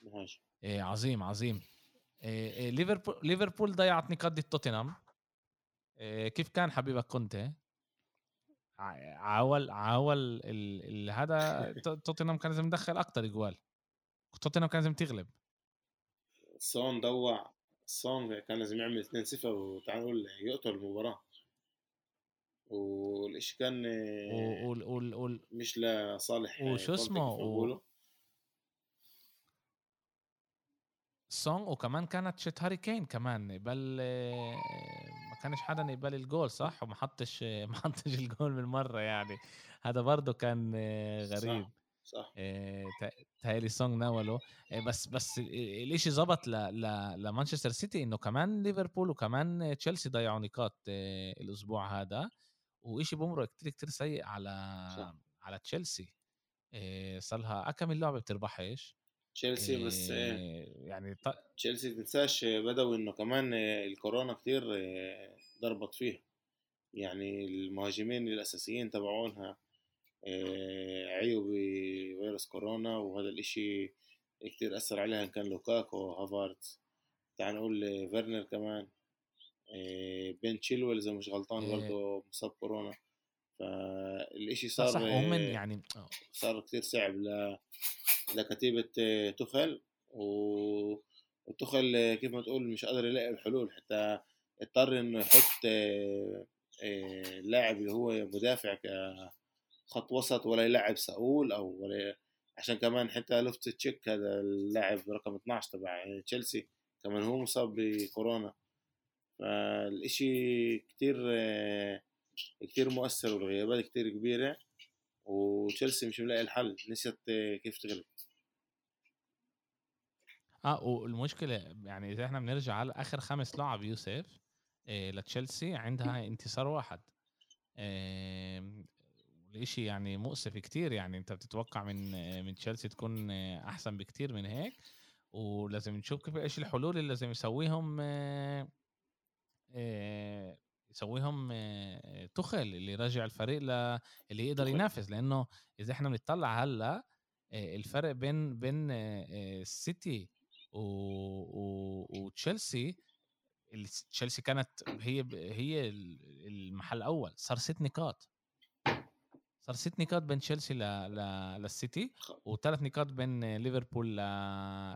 مهاجم. إيه عظيم عظيم. إيه ليفربول ليفربول ضيعت نقاط ضد توتنهام إيه كيف كان حبيبك كنت عاول عاول. هذا تو- توتنهام كان لازم يدخل أكتر جوال توتنهام كان لازم تغلب سون ضوع سون كان لازم يعمل 2-0 وتعال نقول يقتل المباراة والإشي كان و... و... و... مش لصالح وشو اسمه؟ سونغ وكمان كانت شت هاري كين كمان يقبل ما كانش حدا يقبل الجول صح؟ وما حطش ما حطش الجول من مره يعني. هذا برضه كان غريب. صح. صح تهيألي سونغ ناوله بس بس الإشي. ل... لمانشستر سيتي إنه كمان ليفربول وكمان تشيلسي ضيعوا نقاط آه، الأسبوع هذا. وإشي بمرق كتير كتير سيء على صح. على تشيلسي. آه، صار لها كم اللعبه بتربحش تشيلسي بس آه، آه، يعني ط- تشيلسي تنساش بدوي إنه كمان الكورونا كتير آه، ضربت فيها. يعني المهاجمين الأساسيين تبعونها آه، عيوا بفيروس كورونا وهذا الإشي كتير أثر عليها إن كان لوكاكو هافارتز. تعال نقول فيرنر كمان بين تشيلويل إذا مش غلطان إيه. برضه مصاب كورونا. فالإشي صح صار صح آه، يعني آه، صار كتير صعب ل... لكتيبة آه، تخل و... وتخل آه، كيف ما تقول مش قادر يلاقي الحلول حتى اضطر إنه يحط آه، آه، لاعب اللي هو مدافع كخط وسط ولا يلعب ساول أو ولا عشان كمان حتى لوفت تشيك هذا اللاعب رقم 12 تبع تشيلسي كمان هو مصاب بكورونا. فالإشي كتير آه، كتير مؤثر والغيابات كتير كبيرة وتشيلسي مش ملاقي الحل. نسيت آه، كيف تغلب. آه والمشكلة يعني إذا إحنا بنرجع على آخر خمس لعب يوسف إيه لتشيلسي عندها انتصار واحد. إيه الاشي يعني مؤسف كتير. يعني أنت بتتوقع من من تشيلسي تكون أحسن بكتير من هيك. ولازم نشوف كيف إيش الحلول اللي لازم يسويهم آه، آه، يسويهم آه، تخل اللي يرجع الفريق ل... اللي يقدر ينافس. لأنه إذا إحنا بنطلع هلا الفرق بين بين السيتي و... و... وتشيلسي تشيلسي كانت هي هي المحل الأول. صار ست نقاط. صار ست نقاط بين تشيلسي ل... ل... للسيتي وثلاث نقاط بين ليفربول ل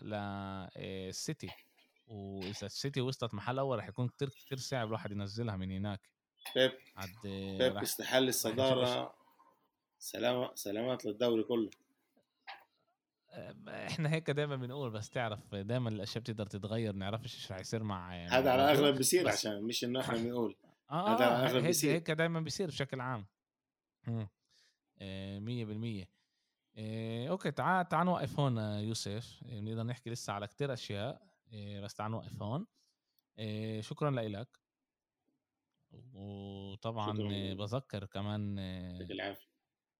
للسيتي آه، وإذا السيتي وصلت محل أول رح يكون كثير كثير صعب الواحد ينزلها من هناك. بيب عد بيب استحل الصدارة. سلامة سلامات للدوري كله. آه، إحنا هيك دائما بنقول بس تعرف دائما الأشياء بتقدر تتغير. نعرفش إيش رح يصير مع هذا على الأغلب بيصير عشان مش إنه إحنا بنقول. آه, آه هذا على الأغلب هيك هيك دائما بيصير بشكل عام. مية بالمية. أوكي تعال تعال نوقف هون يوسف. بنقدر نحكي لسه على كتير أشياء. بس تعال نوقف هون شكرا لك وطبعا شكرا. بذكر كمان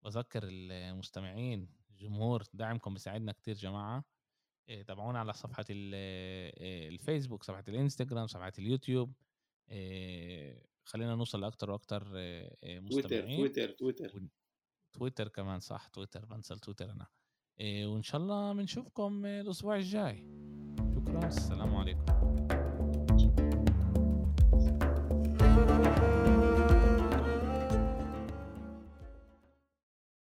بذكر المستمعين الجمهور دعمكم بيساعدنا كتير جماعة. تابعونا على صفحة الفيسبوك صفحة الانستغرام صفحة اليوتيوب. خلينا نوصل لاكثر وأكثر مستمعين. تويتر تويتر. تويتر تويتر كمان صح تويتر بنسى تويتر أنا. وإن شاء الله بنشوفكم الأسبوع الجاي. السلام عليكم.